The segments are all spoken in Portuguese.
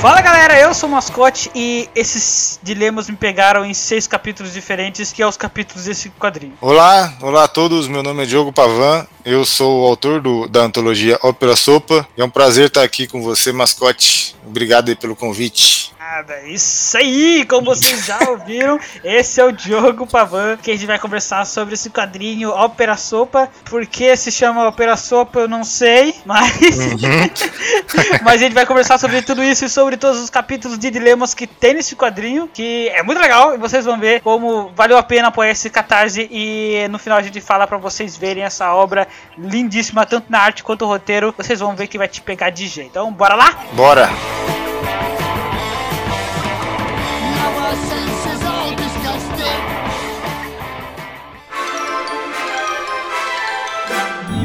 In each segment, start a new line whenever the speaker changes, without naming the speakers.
Fala galera, eu sou o Mascote e esses dilemas me pegaram em seis capítulos diferentes, que é os capítulos desse quadrinho.
Olá, olá a todos, meu nome é Diogo Pavan, eu sou o autor do, da antologia Ópera Sopa. É um prazer estar aqui com você, Mascote. Obrigado aí pelo convite.
Nada, isso aí, como vocês já ouviram, esse é o Diogo Pavan, que a gente vai conversar sobre esse quadrinho Ópera Sopa. Por que se chama Ópera Sopa, eu não sei, mas. Uhum. mas a gente vai conversar sobre tudo isso e sobre todos os capítulos de dilemas que tem nesse quadrinho, que é muito legal, e vocês vão ver como valeu a pena apoiar esse catarse. E no final a gente fala para vocês verem essa obra lindíssima, tanto na arte quanto no roteiro. Vocês vão ver que vai te pegar de jeito. Então, bora lá?
Bora!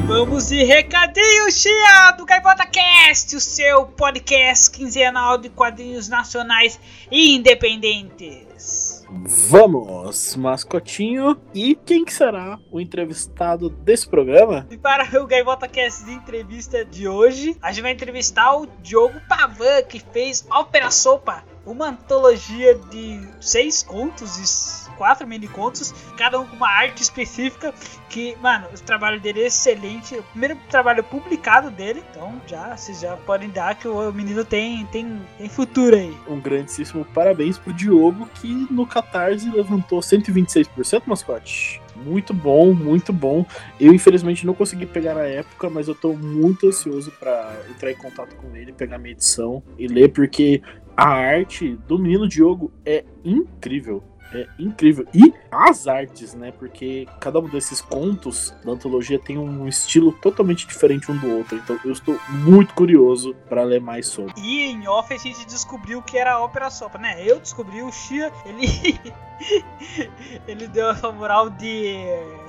Vamos de recadinho, Chia, do Gaivota Cast, o seu podcast quinzenal de quadrinhos nacionais e independentes.
Vamos, mascotinho. E quem que será o entrevistado desse programa?
E para o Gaivota Cast de entrevista de hoje, a gente vai entrevistar o Diogo Pavan, que fez Ópera Sopa, uma antologia de seis contos e quatro mini contos, cada um com uma arte específica. Que, mano, o trabalho dele é excelente. O primeiro trabalho publicado dele. Então, já, vocês já podem dar que o menino tem, tem, tem futuro aí.
Um grandíssimo parabéns pro Diogo, que no Catarse levantou 126%, mascote. Muito bom, muito bom. Eu infelizmente não consegui pegar na época, mas eu tô muito ansioso para entrar em contato com ele, pegar minha edição e ler, porque a arte do menino Diogo é incrível é incrível. E as artes, né? Porque cada um desses contos da antologia tem um estilo totalmente diferente um do outro. Então eu estou muito curioso para ler mais sobre.
E em off a gente descobriu que era ópera sopa, né? Eu descobri o Xia, ele ele deu essa moral de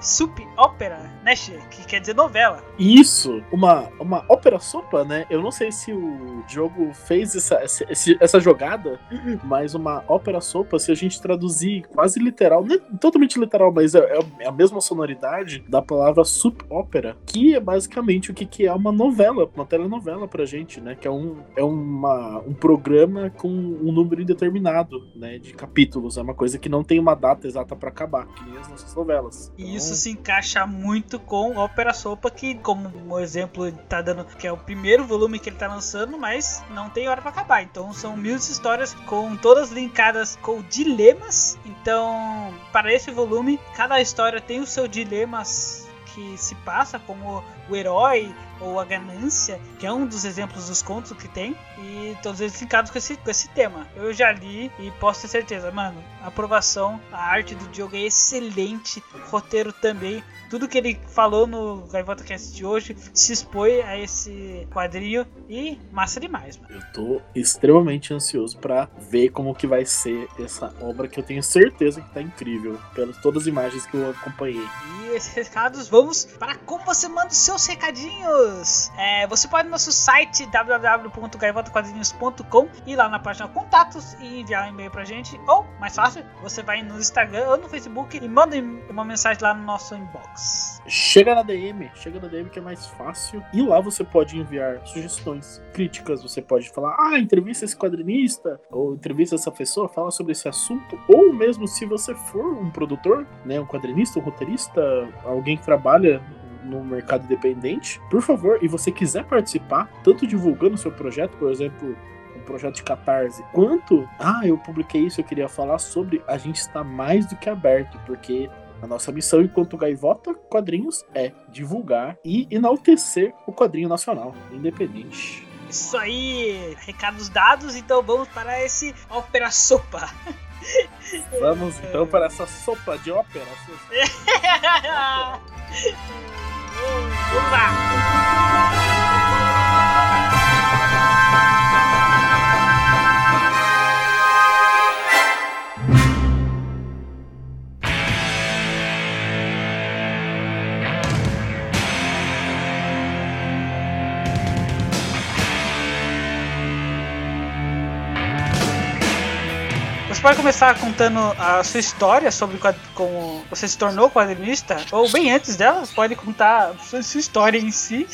sup ópera, né, Xia? Que quer dizer novela.
Isso, uma uma ópera sopa, né? Eu não sei se o Diogo fez essa, essa, essa jogada, mas uma ópera sopa, se a gente traduzir quase literal, não é totalmente literal, mas é, é a mesma sonoridade da palavra soap opera, que é basicamente o que, que é uma novela, uma telenovela pra gente, né? Que é um, é uma, um programa com um número indeterminado, né? De capítulos. É uma coisa que não tem uma data exata para acabar, que nem as nossas novelas.
E então... isso se encaixa muito com Ópera Sopa, que, como um exemplo, tá dando que é o primeiro volume que ele tá lançando, mas não tem hora para acabar. Então são mil histórias com todas linkadas com dilemas então, para esse volume, cada história tem os seus dilemas que se passa, como o herói ou a ganância, que é um dos exemplos dos contos que tem, e todos eles linkados com esse, com esse tema. Eu já li e posso ter certeza, mano, a aprovação, a arte do jogo é excelente, o roteiro também, tudo que ele falou no Gaivota Cast de hoje se expõe a esse quadrinho e massa demais, mano.
Eu tô extremamente ansioso para ver como que vai ser essa obra que eu tenho certeza que tá incrível, pelas todas as imagens que eu acompanhei.
E esses recados, vamos para como você manda os seus recadinhos. É, você pode no nosso site www.gaivotaquadrinhos.com ir lá na página contatos e enviar um e-mail pra gente, ou mais fácil, você vai no Instagram ou no Facebook e manda uma mensagem lá no nosso inbox.
Chega na DM, chega na DM que é mais fácil. E lá você pode enviar sugestões, críticas, você pode falar, ah, entrevista esse quadrinista, ou entrevista essa pessoa, fala sobre esse assunto, ou mesmo se você for um produtor, né, um quadrinista, um roteirista, alguém que trabalha no mercado independente, por favor, e você quiser participar, tanto divulgando o seu projeto, por exemplo, um projeto de catarse, quanto, ah, eu publiquei isso, eu queria falar sobre, a gente está mais do que aberto, porque a nossa missão enquanto Gaivota Quadrinhos é divulgar e enaltecer o quadrinho nacional, independente.
Isso aí, recados dados, então vamos para esse ópera sopa.
Vamos então para essa sopa de ópera. Vamos lá!
Pode começar contando a sua história sobre como você se tornou quadrinista, ou bem antes dela, pode contar a sua história em si,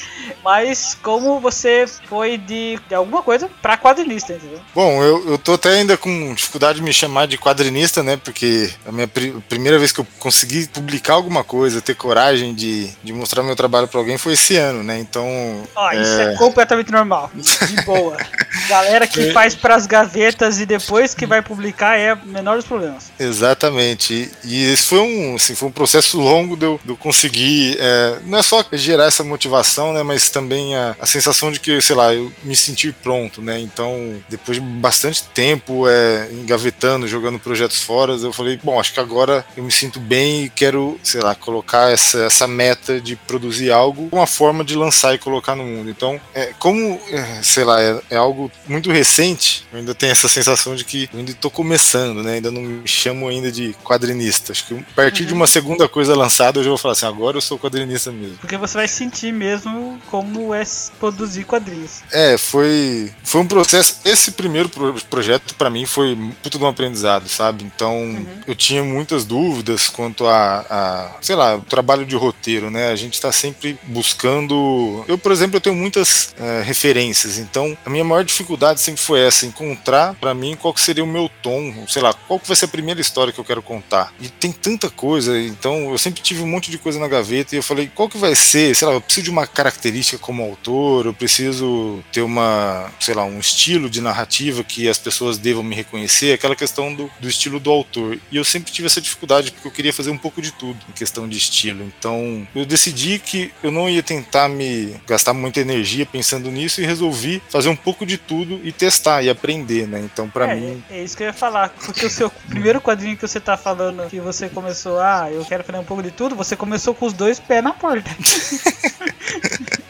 mas como você foi de, de alguma coisa para quadrinista, entendeu?
Bom, eu, eu tô até ainda com dificuldade de me chamar de quadrinista, né? Porque a minha pr primeira vez que eu consegui publicar alguma coisa, ter coragem de, de mostrar meu trabalho para alguém foi esse ano, né? Então.
Ó, é... isso é completamente normal. De boa. Galera que é... faz pras gavetas e depois que vai publicar é menor dos problemas.
Exatamente. E, esse foi um, assim, foi um processo longo de eu, de eu conseguir. É, não é só gerar essa motivação, né? Mas também a, a sensação de que, sei lá, eu me sentir pronto, né? Então, depois de bastante tempo é, engavetando, jogando projetos fora, eu falei, bom, acho que agora eu me sinto bem e quero, sei lá, colocar essa, essa meta de produzir algo, uma forma de lançar e colocar no mundo. Então, é, como, é, sei lá, é, é, algo muito recente, eu ainda tenho essa sensação de que eu ainda estou começando, né? Ainda não me chamo ainda de quadrinista. Acho que a partir uhum. de uma segunda coisa lançada, eu já vou falar assim, agora eu sou quadrinista mesmo.
Porque você vai sentir mesmo como é produzir quadrinhos.
É, foi, foi um processo. Esse primeiro pro, projeto, para mim, foi tudo um aprendizado, sabe? Então, uhum. eu tinha muitas dúvidas quanto a, a, sei lá, o trabalho de roteiro, né? A gente está sempre buscando. Eu, por exemplo, eu tenho muitas é, referências, então a minha maior dificuldade sempre foi essa, encontrar para mim qual que seria o meu tom, sei lá, qual que vai ser a primeira história que eu quero contar. E tem tanta coisa, então eu sempre tive um monte de coisa na gaveta e eu falei, qual que vai ser, sei lá, eu preciso de uma característica como autor, eu preciso ter uma, sei lá, um estilo de narrativa que as pessoas devam me reconhecer, aquela questão do, do estilo do autor. E eu sempre tive essa dificuldade porque eu queria fazer um pouco de tudo em questão de estilo. Então eu decidi que eu não ia tentar me gastar muita energia pensando nisso e resolvi fazer um pouco de tudo e testar e aprender, né? Então para
é,
mim
é isso que eu ia falar, porque o seu primeiro quadrinho que você tá falando que você começou, ah, eu quero fazer um pouco de tudo, você começou com os dois pés na porta.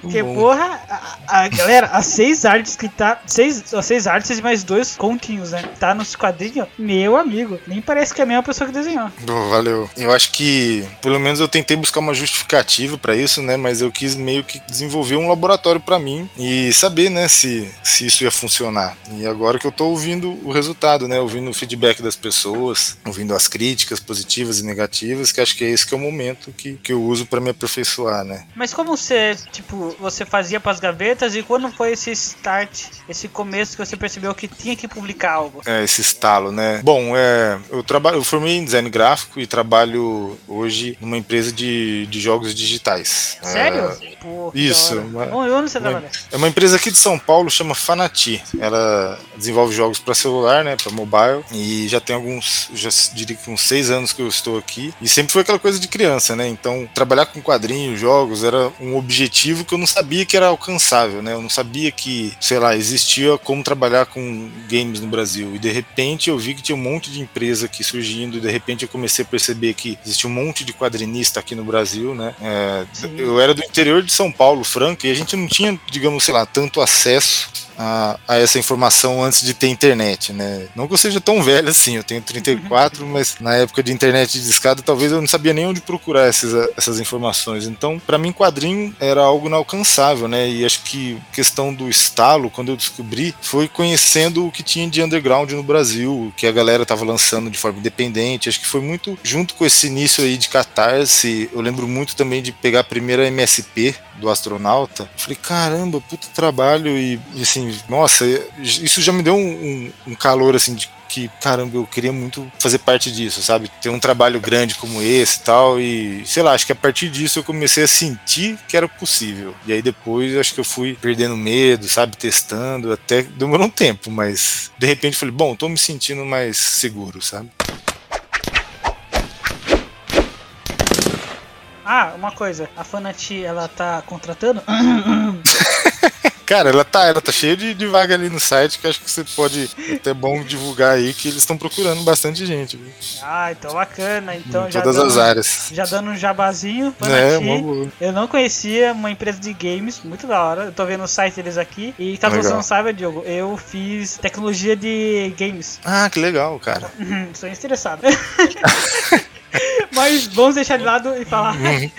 Porque, Bom. porra, a, a, galera, as seis artes que tá. Seis, as seis artes e mais dois continhos, né? Tá nos quadrinhos, meu amigo. Nem parece que é a mesma pessoa que desenhou.
Bom, valeu. Eu acho que, pelo menos, eu tentei buscar uma justificativa para isso, né? Mas eu quis meio que desenvolver um laboratório para mim e saber, né, se, se isso ia funcionar. E agora que eu tô ouvindo o resultado, né? Ouvindo o feedback das pessoas, ouvindo as críticas positivas e negativas, que acho que é esse que é o momento que, que eu uso para me aperfeiçoar, né?
Mas como você, tipo, você fazia para as gavetas e quando foi esse start, esse começo que você percebeu que tinha que publicar algo?
É, esse estalo, né? Bom, é, eu trabalho, eu formei em design gráfico e trabalho hoje numa empresa de, de jogos digitais.
Sério?
É, Pô, isso.
Uma, Bom, onde você trabalha?
É uma empresa aqui de São Paulo, chama Fanati. Ela desenvolve jogos para celular, né, para mobile e já tem alguns, já diria que uns seis anos que eu estou aqui e sempre foi aquela coisa de criança, né? Então trabalhar com quadrinhos, jogos era um objetivo que eu não sabia que era alcançável, né? Eu não sabia que, sei lá, existia como trabalhar com games no Brasil. E de repente eu vi que tinha um monte de empresa aqui surgindo, e de repente eu comecei a perceber que existia um monte de quadrinista aqui no Brasil, né? É, eu era do interior de São Paulo, Franca, e a gente não tinha, digamos, sei lá, tanto acesso a, a, essa informação antes de ter internet, né? Não que eu seja tão velho assim, eu tenho 34, uhum. mas na época de internet de escada talvez eu não sabia nem onde procurar essas, essas informações. Então, para mim, quadrinho era algo inalcançável, né? E acho que questão do estalo, quando eu descobri, foi conhecendo o que tinha de underground no Brasil, que a galera tava lançando de forma independente. Acho que foi muito junto com esse início aí de catarse. Eu lembro muito também de pegar a primeira MSP do astronauta. Falei, caramba, puto trabalho e, e assim, nossa, isso já me deu um, um, um calor assim de que, caramba, eu queria muito fazer parte disso, sabe? Ter um trabalho grande como esse e tal. E, sei lá, acho que a partir disso eu comecei a sentir que era possível. E aí depois acho que eu fui perdendo medo, sabe? Testando. Até demorou um tempo, mas de repente falei, bom, tô me sentindo mais seguro, sabe?
Ah, uma coisa, a Fanati, ela tá contratando?
Cara, ela tá, ela tá cheia de, de vaga ali no site que acho que você pode até bom divulgar aí que eles estão procurando bastante gente. Viu?
Ah, então bacana. Então
em já todas dando, as áreas.
Já dando um jabazinho. É, uma Eu não conhecia uma empresa de games, muito da hora. Eu tô vendo o site deles aqui. E caso legal. você não saiba, Diogo, eu fiz tecnologia de games.
Ah, que legal, cara.
Uhum, sou interessado. Mas vamos deixar de lado e falar uhum.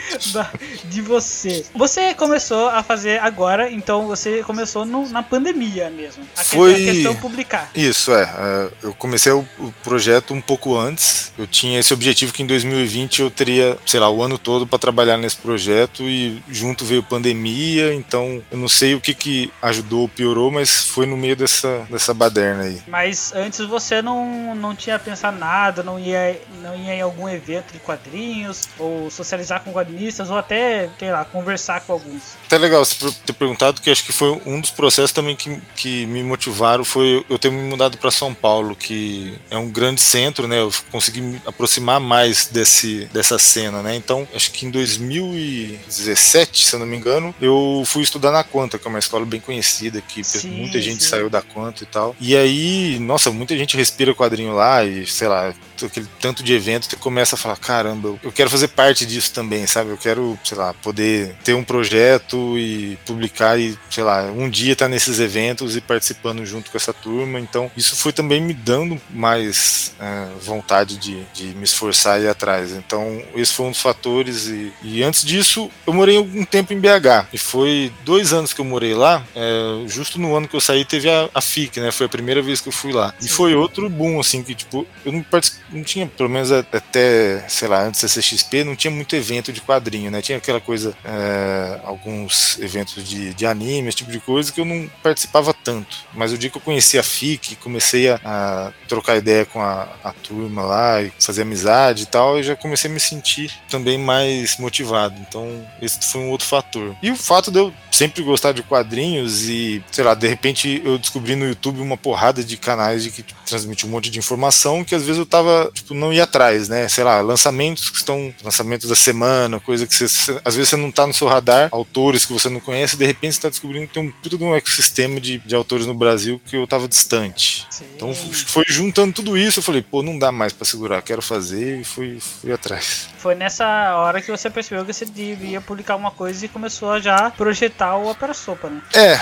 de você. Você começou a fazer agora, então você começou no, na pandemia mesmo. A
Foi...
questão publicar.
Isso, é. é eu comecei o, o, projeto um pouco antes. Eu tinha esse objetivo que em 2020 eu teria, sei lá, o ano todo para trabalhar nesse projeto e junto veio pandemia, então eu não sei o que que ajudou ou piorou, mas foi no meio dessa, dessa baderna aí.
Mas antes você não, não tinha pensado nada, não ia, não ia em algum evento de quadrinhos, ou socializar com quadrinistas, ou até, sei lá, conversar com alguns.
Até legal você ter perguntado, que acho que foi um dos processos também que, que me motivaram, foi eu ter me mudado para São Paulo, que é um grande centro, né? Eu consegui me aproximar mais desse, dessa cena, né? Então, acho que em 2017, se eu não me engano, eu fui estudar na Quanta, que é uma escola bem conhecida aqui, sim, muita gente sim. saiu da Quanta e tal. E aí, nossa, muita gente respira quadrinho lá e, sei lá, aquele tanto de evento, você começa a falar, caramba, eu quero fazer parte disso também, sabe? Eu quero, sei lá, poder ter um projeto e publicar e, sei lá, um dia estar tá nesses eventos e participando junto com essa turma. Então, isso foi também me dando mais é, vontade de, de me esforçar e ir atrás. Então, esse foi um dos fatores. E, e, antes disso, eu morei um tempo em BH. E foi dois anos que eu morei lá. É, justo no ano que eu saí, teve a, a FIC, né? Foi a primeira vez que eu fui lá. E foi outro boom, assim, que, tipo, eu não, não tinha, pelo menos até, sei lá, antes da CXP, não tinha muito evento de quadrinho, né? Tinha aquela coisa, é, alguns eventos de, de anime, esse tipo de coisa, que eu não participava tanto. Mas o dia que eu conheci a FIC, comecei a, a trocar ideia com a, a turma lá e fazer amizade e tal, eu já comecei a me sentir também mais motivado. Então, esse foi um outro fator. E o fato de eu sempre gostar de quadrinhos e, sei lá, de repente eu descobri no YouTube uma porrada de canais de que transmite um monte de informação que às vezes eu tava, tipo, não ia atrás, né? Sei lá, lançamentos que estão, lançamentos da semana, coisa que você, às vezes você não tá no seu radar, autores que você não conhece, de repente você tá descobrindo que tem um tudo um ecossistema de, de autores no Brasil que eu tava distante. Sim. Então foi juntando tudo isso, eu falei, pô, não dá mais para segurar, quero fazer e fui, fui atrás.
Foi nessa hora que você percebeu que você devia publicar uma coisa e começou a já projetar o Opera Sopa, né?
É,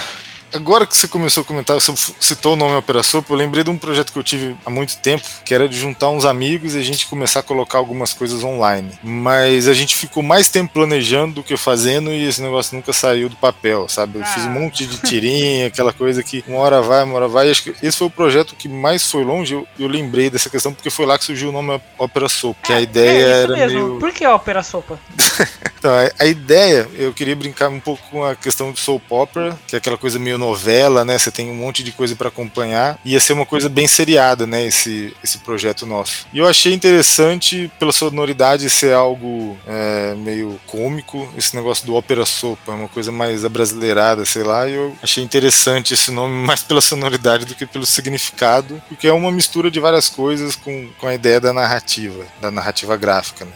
Agora que você começou a comentar, você citou o nome Opera Sopa, eu lembrei de um projeto que eu tive há muito tempo, que era de juntar uns amigos e a gente começar a colocar algumas coisas online. Mas a gente ficou mais tempo planejando do que fazendo e esse negócio nunca saiu do papel, sabe? Eu ah. fiz um monte de tirinha, aquela coisa que uma hora vai, uma hora vai. Acho que esse foi o projeto que mais foi longe. Eu, eu lembrei dessa questão porque foi lá que surgiu o nome Opera Sopa, que a é, ideia é era
mesmo.
meio...
Por que Opera Sopa?
então, a, ideia, eu queria brincar um pouco com a questão do soap opera, que é aquela coisa meio novela, né? Você tem um monte de coisa para acompanhar. Ia ser uma coisa bem seriada, né? Esse, esse projeto nosso. E eu achei interessante, pela sonoridade, ser algo é, meio cômico. Esse negócio do ópera sopa, é uma coisa mais abrasileirada, sei lá. E eu achei interessante esse nome mais pela sonoridade do que pelo significado, porque é uma mistura de várias coisas com, com a ideia da narrativa, da narrativa gráfica, né?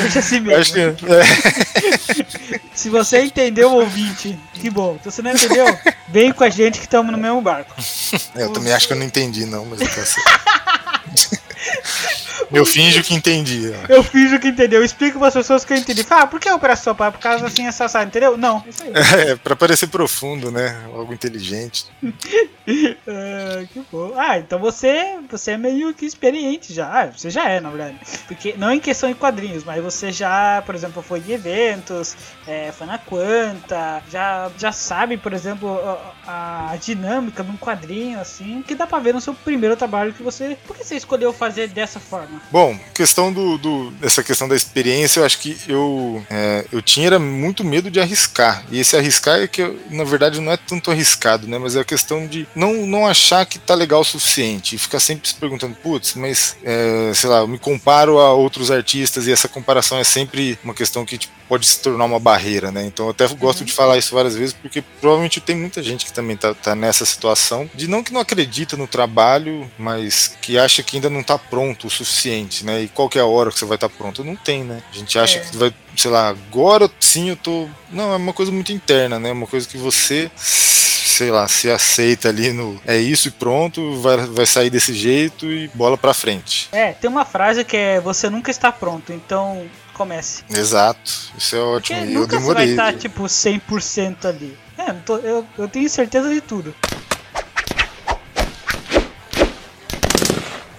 Deixa assim mesmo. Que, é. Se você entendeu, ouvinte, que bom. Se você não entendeu, vem com a gente que estamos no mesmo barco.
Eu também acho que eu não entendi, não, mas eu posso... Eu finjo que entendi.
Ó. Eu finjo que entendeu. Eu explico para as pessoas que eu entendi. Fala, ah, por que operação pai? Por causa assim, essa sabe, entendeu? Não, isso aí.
É, pra parecer profundo, né? Algo inteligente.
é, que bom. Ah, então você, você é meio que experiente já. Ah, você já é, na verdade. Porque não em questão de quadrinhos, mas você já, por exemplo, foi em eventos, é, foi na Quanta, já, já sabe, por exemplo, a, a dinâmica de um quadrinho, assim, que dá pra ver no seu primeiro trabalho que você. Por que você escolheu fazer dessa forma?
Bom, questão do, do essa questão da experiência, eu acho que eu é, eu tinha era muito medo de arriscar. E esse arriscar é que na verdade não é tanto arriscado, né? Mas é a questão de não, não achar que tá legal o suficiente e ficar sempre se perguntando, putz, mas é, sei lá, eu me comparo a outros artistas e essa comparação é sempre uma questão que tipo, pode se tornar uma barreira, né? Então eu até gosto uhum. de falar isso várias vezes porque provavelmente tem muita gente que também tá, tá nessa situação de não que não acredita no trabalho, mas que acha que ainda não tá pronto o suficiente suficiente, né? E qual que é a hora que você vai estar pronto? Não tem, né? A gente acha é. que vai, sei lá, agora sim eu tô. Não, é uma coisa muito interna, né? Uma coisa que você sei lá, se aceita ali no é isso e pronto, vai, vai sair desse jeito e bola pra frente.
É, tem uma frase que é você nunca está pronto, então comece.
Exato, isso é ótimo.
Porque nunca você vai estar tipo 100% ali. É, tô, eu, eu tenho certeza de tudo.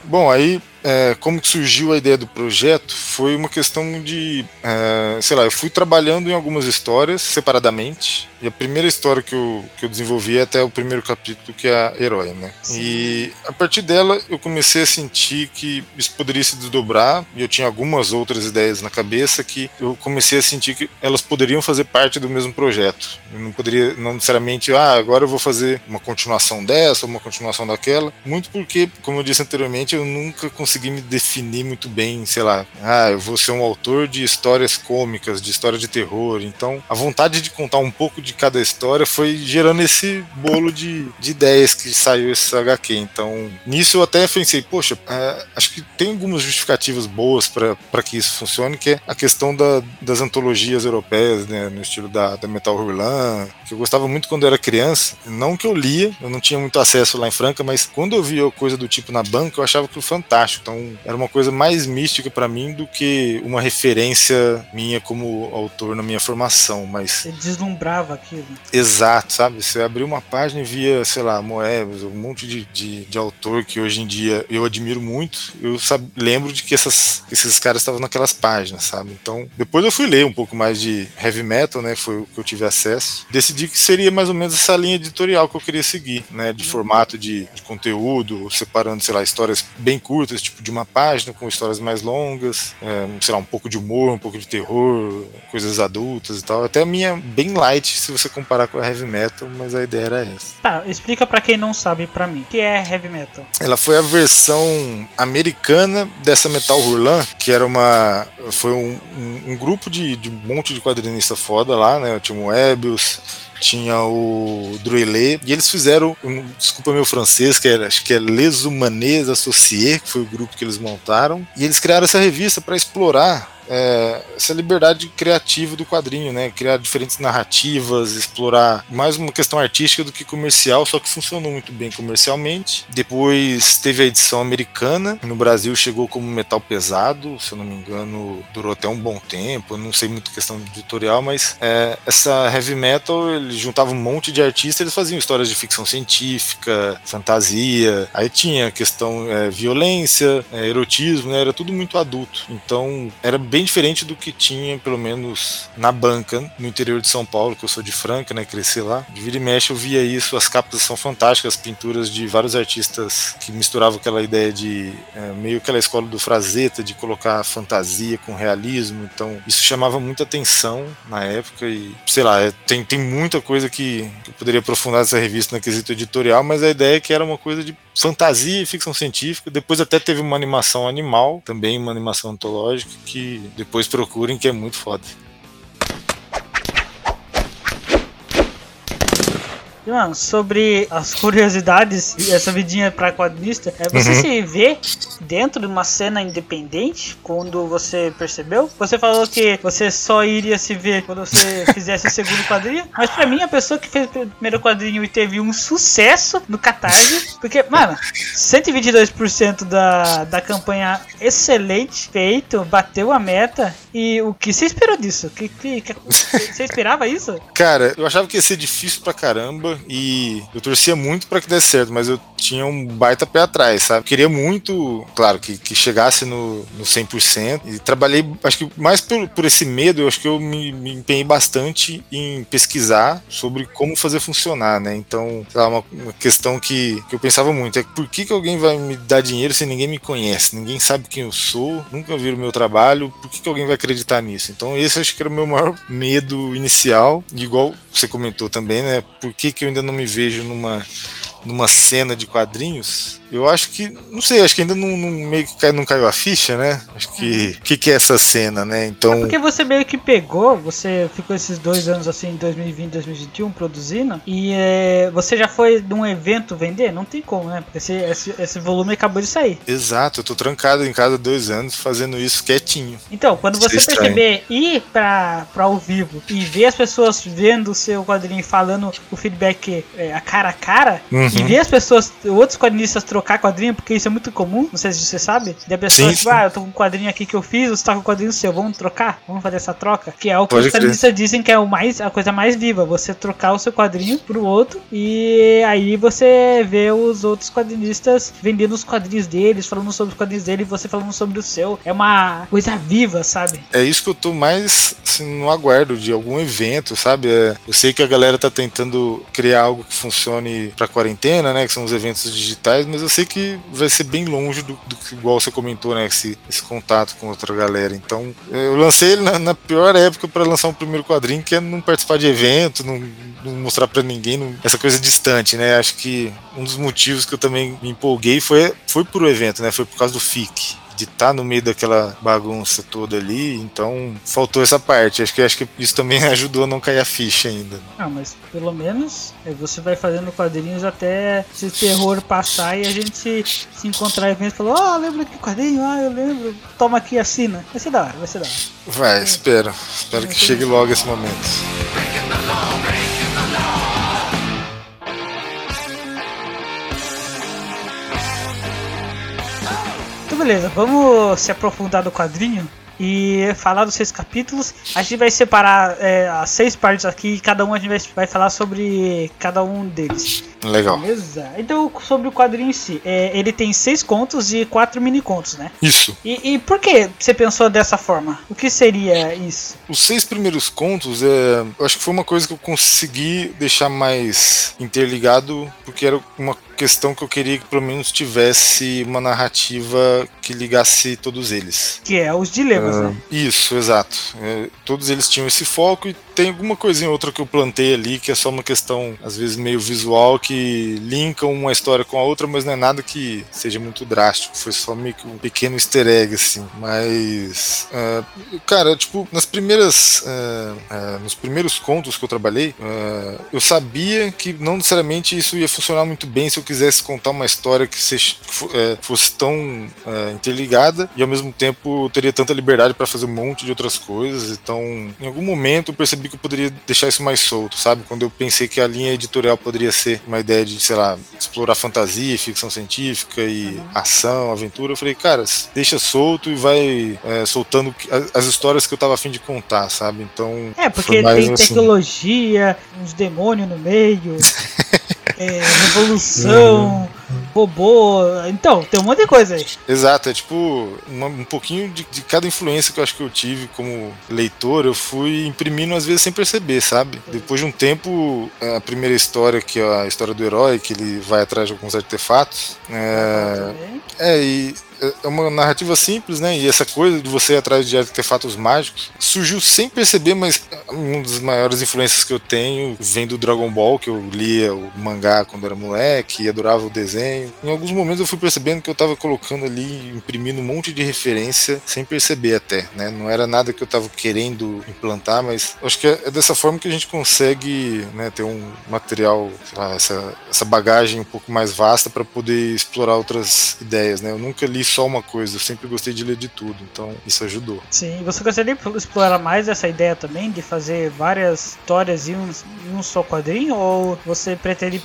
Bom, aí é, como que surgiu a ideia do projeto foi uma questão de, é, sei lá, eu fui trabalhando em algumas histórias separadamente e a primeira história que eu, que eu desenvolvi é até o primeiro capítulo, que é a Herói, né? Sim. E a partir dela eu comecei a sentir que isso poderia se desdobrar, e eu tinha algumas outras ideias na cabeça que eu comecei a sentir que elas poderiam fazer parte do mesmo projeto. Eu não poderia, não necessariamente, ah, agora eu vou fazer uma continuação dessa ou uma continuação daquela, muito porque, como eu disse anteriormente, eu nunca consegui me definir muito bem, sei lá, ah, eu vou ser um autor de histórias cômicas, de história de terror. Então, a vontade de contar um pouco de cada história foi gerando esse bolo de, de ideias que saiu esse HQ. Então, nisso eu até pensei, poxa, é, acho que tem algumas justificativas boas para que isso funcione, que é a questão da, das antologias europeias, né, no estilo da, da Metal Hurlan, que eu gostava muito quando eu era criança. Não que eu lia, eu não tinha muito acesso lá em Franca, mas quando eu via coisa do tipo na banca, eu achava aquilo fantástico. Então, era uma coisa mais mística para mim do que uma referência minha como autor na minha formação. Mas.
Você deslumbrava aquilo.
Exato, sabe? Você abriu uma página e via, sei lá, Moebius, um monte de, de, de, autor que hoje em dia eu admiro muito. Eu sabe, lembro de que essas, esses caras estavam naquelas páginas, sabe? Então, depois eu fui ler um pouco mais de heavy metal, né? Foi o que eu tive acesso. Decidi que seria mais ou menos essa linha editorial que eu queria seguir, né? De formato de, de conteúdo, separando, sei lá, histórias bem curtas, tipo de uma página, com histórias mais longas, é, sei lá, um pouco de humor, um pouco de terror, coisas adultas e tal. Até a minha bem light, se você comparar com a heavy metal, mas a ideia era essa.
Tá, explica para quem não sabe para mim. O que é heavy metal?
Ela foi a versão americana dessa Metal Hurlan, que era uma foi um, um, um grupo de, de, um monte de quadrinista foda lá, né? O Moebius, tinha o Druelé, e eles fizeram, um, desculpa meu francês, que era, acho que é Les Humanes Associés, que foi o grupo que eles montaram, e eles criaram essa revista para explorar é, essa liberdade criativa do quadrinho, né? Criar diferentes narrativas, explorar mais uma questão artística do que comercial, só que funcionou muito bem comercialmente. Depois teve a edição americana, no Brasil chegou como metal pesado, se eu não me engano, durou até um bom tempo. Eu não sei muito questão editorial, mas é, essa heavy metal ele juntava um monte de artistas, eles faziam histórias de ficção científica, fantasia, aí tinha questão é, violência, é, erotismo, né? Era tudo muito adulto. Então era bem bem diferente do que tinha, pelo menos na banca, no interior de São Paulo, que eu sou de Franca, né? Cresci lá. De vira e mexe eu via isso, as capas são fantásticas, as pinturas de vários artistas que misturavam aquela ideia de é, meio aquela escola do Frazetta, de colocar fantasia com realismo. Então, isso chamava muita atenção na época e, sei lá, é, tem, tem muita coisa que, que eu poderia aprofundar nessa revista na quesito editorial, mas a ideia é que era uma coisa de fantasia e ficção científica. Depois até teve uma animação animal, também uma animação antológica, que depois procurem que é muito foda.
Mano, sobre as curiosidades e essa vidinha pra quadrinista, é, você uhum. se vê dentro de uma cena independente quando você percebeu? Você falou que você só iria se ver quando você fizesse o segundo quadrinho, mas pra mim, a pessoa que fez o primeiro quadrinho e teve um sucesso no Catarse, porque, mano, 122% da, da campanha excelente, feito, bateu a meta, e o que você esperou disso? Que, que, que, você esperava isso?
Cara, eu achava que ia ser difícil pra caramba, e eu torcia muito para que desse certo, mas eu tinha um baita pé atrás, sabe? Queria muito, claro, que, que chegasse no, no 100% e trabalhei, acho que mais por, por esse medo, eu acho que eu me, me empenhei bastante em pesquisar sobre como fazer funcionar, né? Então, lá, uma, uma, questão que, que eu pensava muito é por que, que alguém vai me dar dinheiro se ninguém me conhece, ninguém sabe quem eu sou, nunca viram o meu trabalho, por que, que alguém vai acreditar nisso? Então, esse acho que era o meu maior medo inicial, igual você comentou também, né? Por que, que eu ainda não me vejo numa numa cena de quadrinhos, eu acho que, não sei, acho que ainda não, não meio que não caiu a ficha, né? Acho que, o que, que é essa cena, né? Então. É
porque você meio que pegou, você ficou esses dois anos assim, 2020, 2021, produzindo, e é, você já foi num evento vender? Não tem como, né? Porque esse, esse, esse, volume acabou de sair.
Exato, eu tô trancado em casa dois anos fazendo isso quietinho.
Então, quando você perceber ir pra, pra ao vivo e ver as pessoas vendo o seu quadrinho e falando o feedback é, a cara a cara, uhum. e ver as pessoas, outros quadrinistas trocando trocar quadrinho, porque isso é muito comum, não sei se você sabe. De a pessoa,
Sim,
tipo,
sim.
ah, eu tô com um quadrinho aqui que eu fiz, você tá com um quadrinho seu, vamos trocar? Vamos fazer essa troca? Que é o que
Pode
os quadrinistas dizem que é o mais, a coisa mais viva, você trocar o seu quadrinho pro outro e aí você vê os outros quadrinistas vendendo os quadrinhos deles, falando sobre os quadrinhos dele e você falando sobre o seu. É uma coisa viva, sabe?
É isso que eu tô mais assim, no aguardo de algum evento, sabe? É, eu sei que a galera tá tentando criar algo que funcione pra quarentena, né? Que são os eventos digitais, mas eu sei que vai ser bem longe do, do que, igual você comentou, né? Esse, esse contato com outra galera. Então, eu lancei ele na, na pior época pra lançar um primeiro quadrinho, que é não participar de evento, não, não mostrar pra ninguém, não- essa coisa distante, né? Acho que um dos motivos que eu também me empolguei foi, foi pro evento, né? Foi por causa do FIC de estar no meio daquela bagunça toda ali, então faltou essa parte. Acho que acho que isso também ajudou a não cair a ficha ainda.
Ah, mas pelo menos é, você vai fazendo quadrinhos até esse terror passar e a gente se, se encontrar e falar, ah, lembra que quadrinho? Ah, eu lembro. Toma aqui, assina. Vai ser da hora, vai ser da hora.
Vai, espero. Espero que chegue logo esse momento.
Então beleza, vamos se aprofundar do quadrinho e falar dos seis capítulos. A gente vai separar é, as seis partes aqui e cada um a gente vai, vai falar sobre cada um deles.
Legal.
Beleza? Então, sobre o quadrinho em si, é, ele tem seis contos e quatro mini contos, né?
Isso.
E, e por que você pensou dessa forma? O que seria isso?
Os seis primeiros contos, é, eu acho que foi uma coisa que eu consegui deixar mais interligado, porque era uma questão que eu queria que pelo menos tivesse uma narrativa que ligasse todos eles.
Que é os dilemas, né?
Isso, exato. É, todos eles tinham esse foco e tem alguma coisinha ou outra que eu plantei ali que é só uma questão, às vezes, meio visual que linkam uma história com a outra, mas não é nada que seja muito drástico. Foi só meio que um pequeno easter egg, assim. Mas, ah, cara, tipo, nas primeiras. ah, ah, nos primeiros contos que eu trabalhei, eu sabia que não necessariamente isso ia funcionar muito bem se eu quisesse contar uma história que eh, fosse tão interligada e ao mesmo tempo eu teria tanta liberdade para fazer um monte de outras coisas. Então, em algum momento eu percebi que eu poderia deixar isso mais solto, sabe? Quando eu pensei que a linha editorial poderia ser uma ideia de, sei lá, explorar fantasia, ficção científica e ação, aventura, eu falei, cara, deixa solto e vai eh, soltando as, as histórias que eu tava afim de contar, sabe? Então,
É, porque tem
assim.
tecnologia, uns demônios no meio, é, revolução, robô. Então, tem um monte de coisa aí.
Exato, é tipo uma- um pouquinho de, de cada influência que eu acho que eu tive como leitor, eu fui imprimindo às vezes sem perceber, sabe? Depois de um tempo, a primeira história, que é a história do herói, que ele vai atrás de alguns artefatos, é,
Também.
é, e é uma narrativa simples, né? E essa coisa de você ir atrás de artefatos mágicos surgiu sem perceber, mas uma das maiores influências que eu tenho vem do Dragon Ball, que eu lia o mangá quando era moleque e adorava o desenho. Em alguns momentos eu fui percebendo que eu tava colocando ali, imprimindo um monte de referência sem perceber até, né? Não era nada que eu tava querendo implantar, mas acho que é dessa forma que a gente consegue né, ter um material, lá, essa, essa bagagem um pouco mais vasta para poder explorar outras ideias, né? Eu nunca li só uma coisa, eu sempre gostei de ler de tudo, então isso ajudou.
Sim, você gostaria de explorar mais essa ideia também de fazer várias histórias em um, em um só quadrinho? Ou você pretende,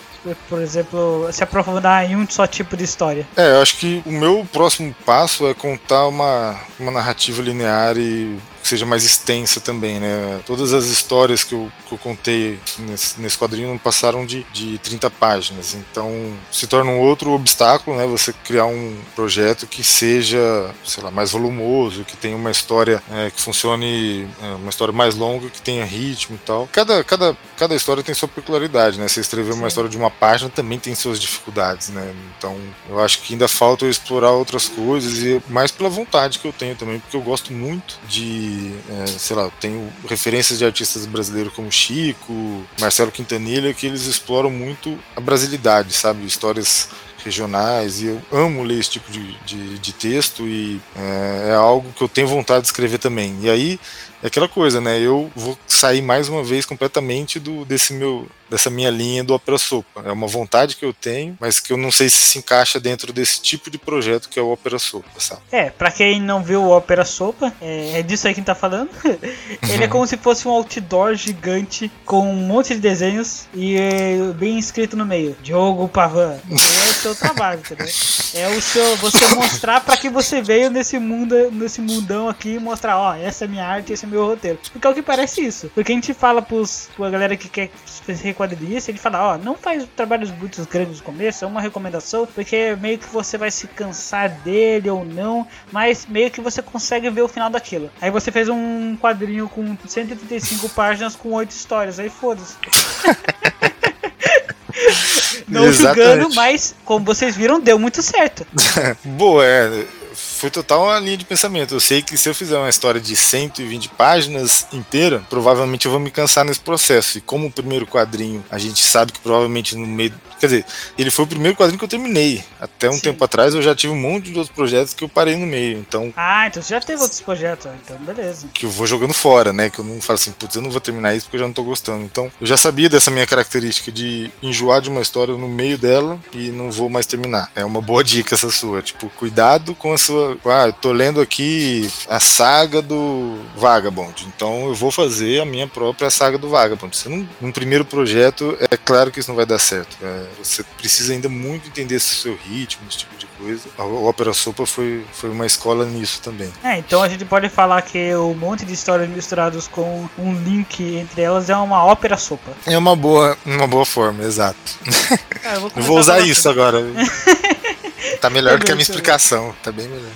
por exemplo, se aprofundar em um só tipo de história?
É, eu acho que o meu próximo passo é contar uma, uma narrativa linear e que seja mais extensa também, né? Todas as histórias que eu, que eu contei nesse, nesse quadrinho não passaram de, de 30 páginas, então se torna um outro obstáculo, né? Você criar um projeto que seja, sei lá, mais volumoso, que tenha uma história é, que funcione, é, uma história mais longa, que tenha ritmo e tal. Cada, cada, cada história tem sua peculiaridade, né? Você escrever uma
Sim.
história de uma página também tem suas dificuldades, né? Então eu acho que ainda falta eu explorar outras coisas e mais pela vontade que eu tenho também, porque eu gosto muito de, é, sei lá, eu tenho referências de artistas brasileiros como Chico, Marcelo Quintanilha, que eles exploram muito a brasilidade, sabe? Histórias regionais e eu amo ler esse tipo de, de, de texto e é, é algo que eu tenho vontade de escrever também. E aí é aquela coisa, né? Eu vou sair mais uma vez completamente do desse meu dessa minha linha do Opera Sopa. É uma vontade que eu tenho, mas que eu não sei se se encaixa dentro desse tipo de projeto que é o Opera Sopa, sabe?
É, pra quem não viu o Opera Sopa, é, é disso aí que tá falando. Ele é como se fosse um outdoor gigante com um monte de desenhos e é, bem escrito no meio. Diogo Pavan. É o seu trabalho, entendeu? É o seu. Você mostrar pra que você veio nesse mundo, nesse mundão aqui e mostrar, ó, essa é minha arte, esse é meu roteiro. Porque é o que parece isso. Porque a gente fala pros, pra galera que quer ser quadrinista, ele fala, ó, não faz trabalhos muito grandes no começo, é uma recomendação, porque meio que você vai se cansar dele ou não, mas meio que você consegue ver o final daquilo. Aí você fez um quadrinho com 135 páginas com 8 histórias, aí foda-se. Não julgando, mas como vocês viram, deu muito certo.
Boa, é foi total uma linha de pensamento. Eu sei que se eu fizer uma história de 120 páginas inteira, provavelmente eu vou me cansar nesse processo. E como o primeiro quadrinho, a gente sabe que provavelmente no meio. Quer dizer, ele foi o primeiro quadrinho que eu terminei. Até um Sim. tempo atrás eu já tive um monte de outros projetos que eu parei no meio. Então.
Ah, então você já teve outros projetos, então beleza.
Que eu vou jogando fora, né? Que eu não falo assim, putz, eu não vou terminar isso porque eu já não tô gostando. Então, eu já sabia dessa minha característica de enjoar de uma história no meio dela e não vou mais terminar. É uma boa dica essa sua. Tipo, cuidado com a sua ah, eu tô lendo aqui a saga do Vagabond, então eu vou fazer a minha própria saga do Vagabond. Você não, num primeiro projeto, é claro que isso não vai dar certo. É, você precisa ainda muito entender esse seu ritmo, esse tipo de coisa. A Ópera Sopa foi, foi uma escola nisso também.
É, então a gente pode falar que o monte de histórias misturadas com um link entre elas é uma ópera sopa.
É uma boa, uma boa forma, exato. É, eu vou, eu vou usar isso agora. tá melhor do que a minha explicação, tá bem melhor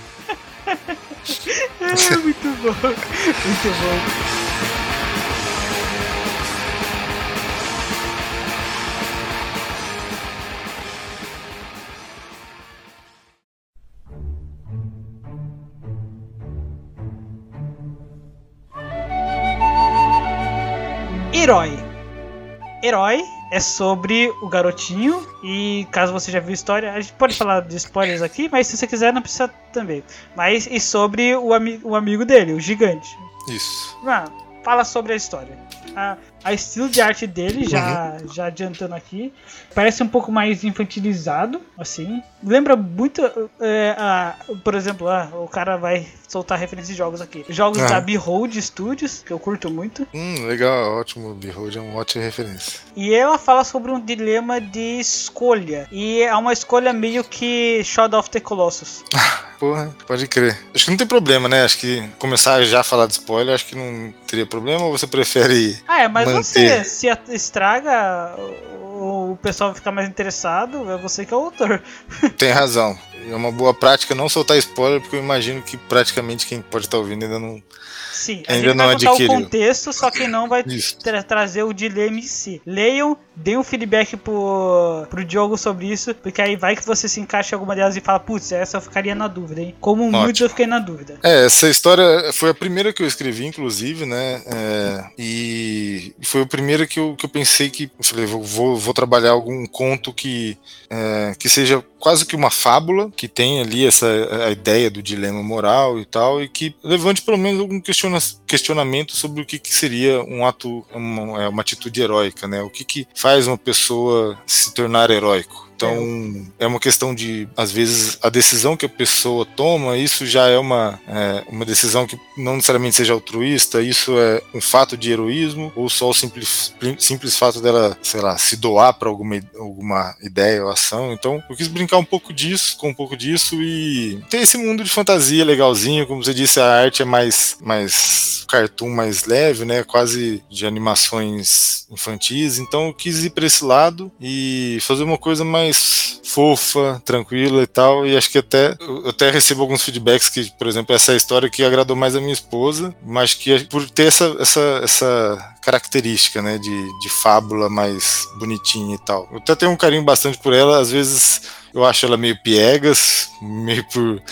é muito bom. Muito bom. Herói. Herói é sobre o garotinho. E caso você já viu a história, a gente pode falar de spoilers aqui, mas se você quiser, não precisa também. Mas e sobre o, ami o amigo dele, o gigante.
Isso.
Ah, fala sobre a história. A, a estilo de arte dele, já, uhum. já adiantando aqui, parece um pouco mais infantilizado, assim. Lembra muito, é, a, por exemplo, a, o cara vai soltar referência de jogos aqui. Jogos ah. da Behold Studios, que eu curto muito.
Hum, legal, ótimo. Behold é uma ótima referência.
E ela fala sobre um dilema de escolha. E é uma escolha meio que Shadow of the Colossus.
Porra, pode crer. Acho que não tem problema, né? Acho que começar já a falar de spoiler, acho que não teria problema ou você prefere.
Ah, é, mas manter? você se estraga o pessoal ficar mais interessado, é você que é o autor.
Tem razão. É uma boa prática não soltar spoiler, porque eu imagino que praticamente quem pode estar ouvindo ainda não
Sim, a ainda não vai adquiriu. o contexto, só que não vai tra trazer o dilema em si. Leiam, deem um feedback pro, pro Diogo sobre isso, porque aí vai que você se encaixa em alguma delas e fala, putz, essa eu ficaria na dúvida, hein? Como Ótimo. muitos eu fiquei na dúvida.
É, essa história foi a primeira que eu escrevi, inclusive, né? É, e foi o primeiro que eu, que eu pensei que. Eu falei, vou, vou, vou trabalhar algum conto que, é, que seja quase que uma fábula, que tem ali essa a ideia do dilema moral e tal, e que levante pelo menos algum questiona, questionamento sobre o que, que seria um ato, uma, é, uma atitude heróica, né? O que, que faz uma pessoa se tornar heróico? Então, é uma questão de, às vezes, a decisão que a pessoa toma, isso já é uma, é, uma decisão que não necessariamente seja altruísta, isso é um fato de heroísmo, ou só o simples, simples fato dela, sei lá, se doar para alguma, alguma ideia ou ação. Então, eu quis brincar um pouco disso, com um pouco disso, e ter esse mundo de fantasia legalzinho, como você disse, a arte é mais, mais cartoon mais leve, né? Quase de animações infantis. Então, eu quis ir para esse lado e fazer uma coisa mais mais fofa, tranquila e tal. E acho que até eu até recebo alguns feedbacks que, por exemplo, essa é história que agradou mais a minha esposa, mas que por ter essa, essa, essa característica, né, de, de fábula mais bonitinha e tal. Eu até tenho um carinho bastante por ela, às vezes eu acho ela meio piegas, meio por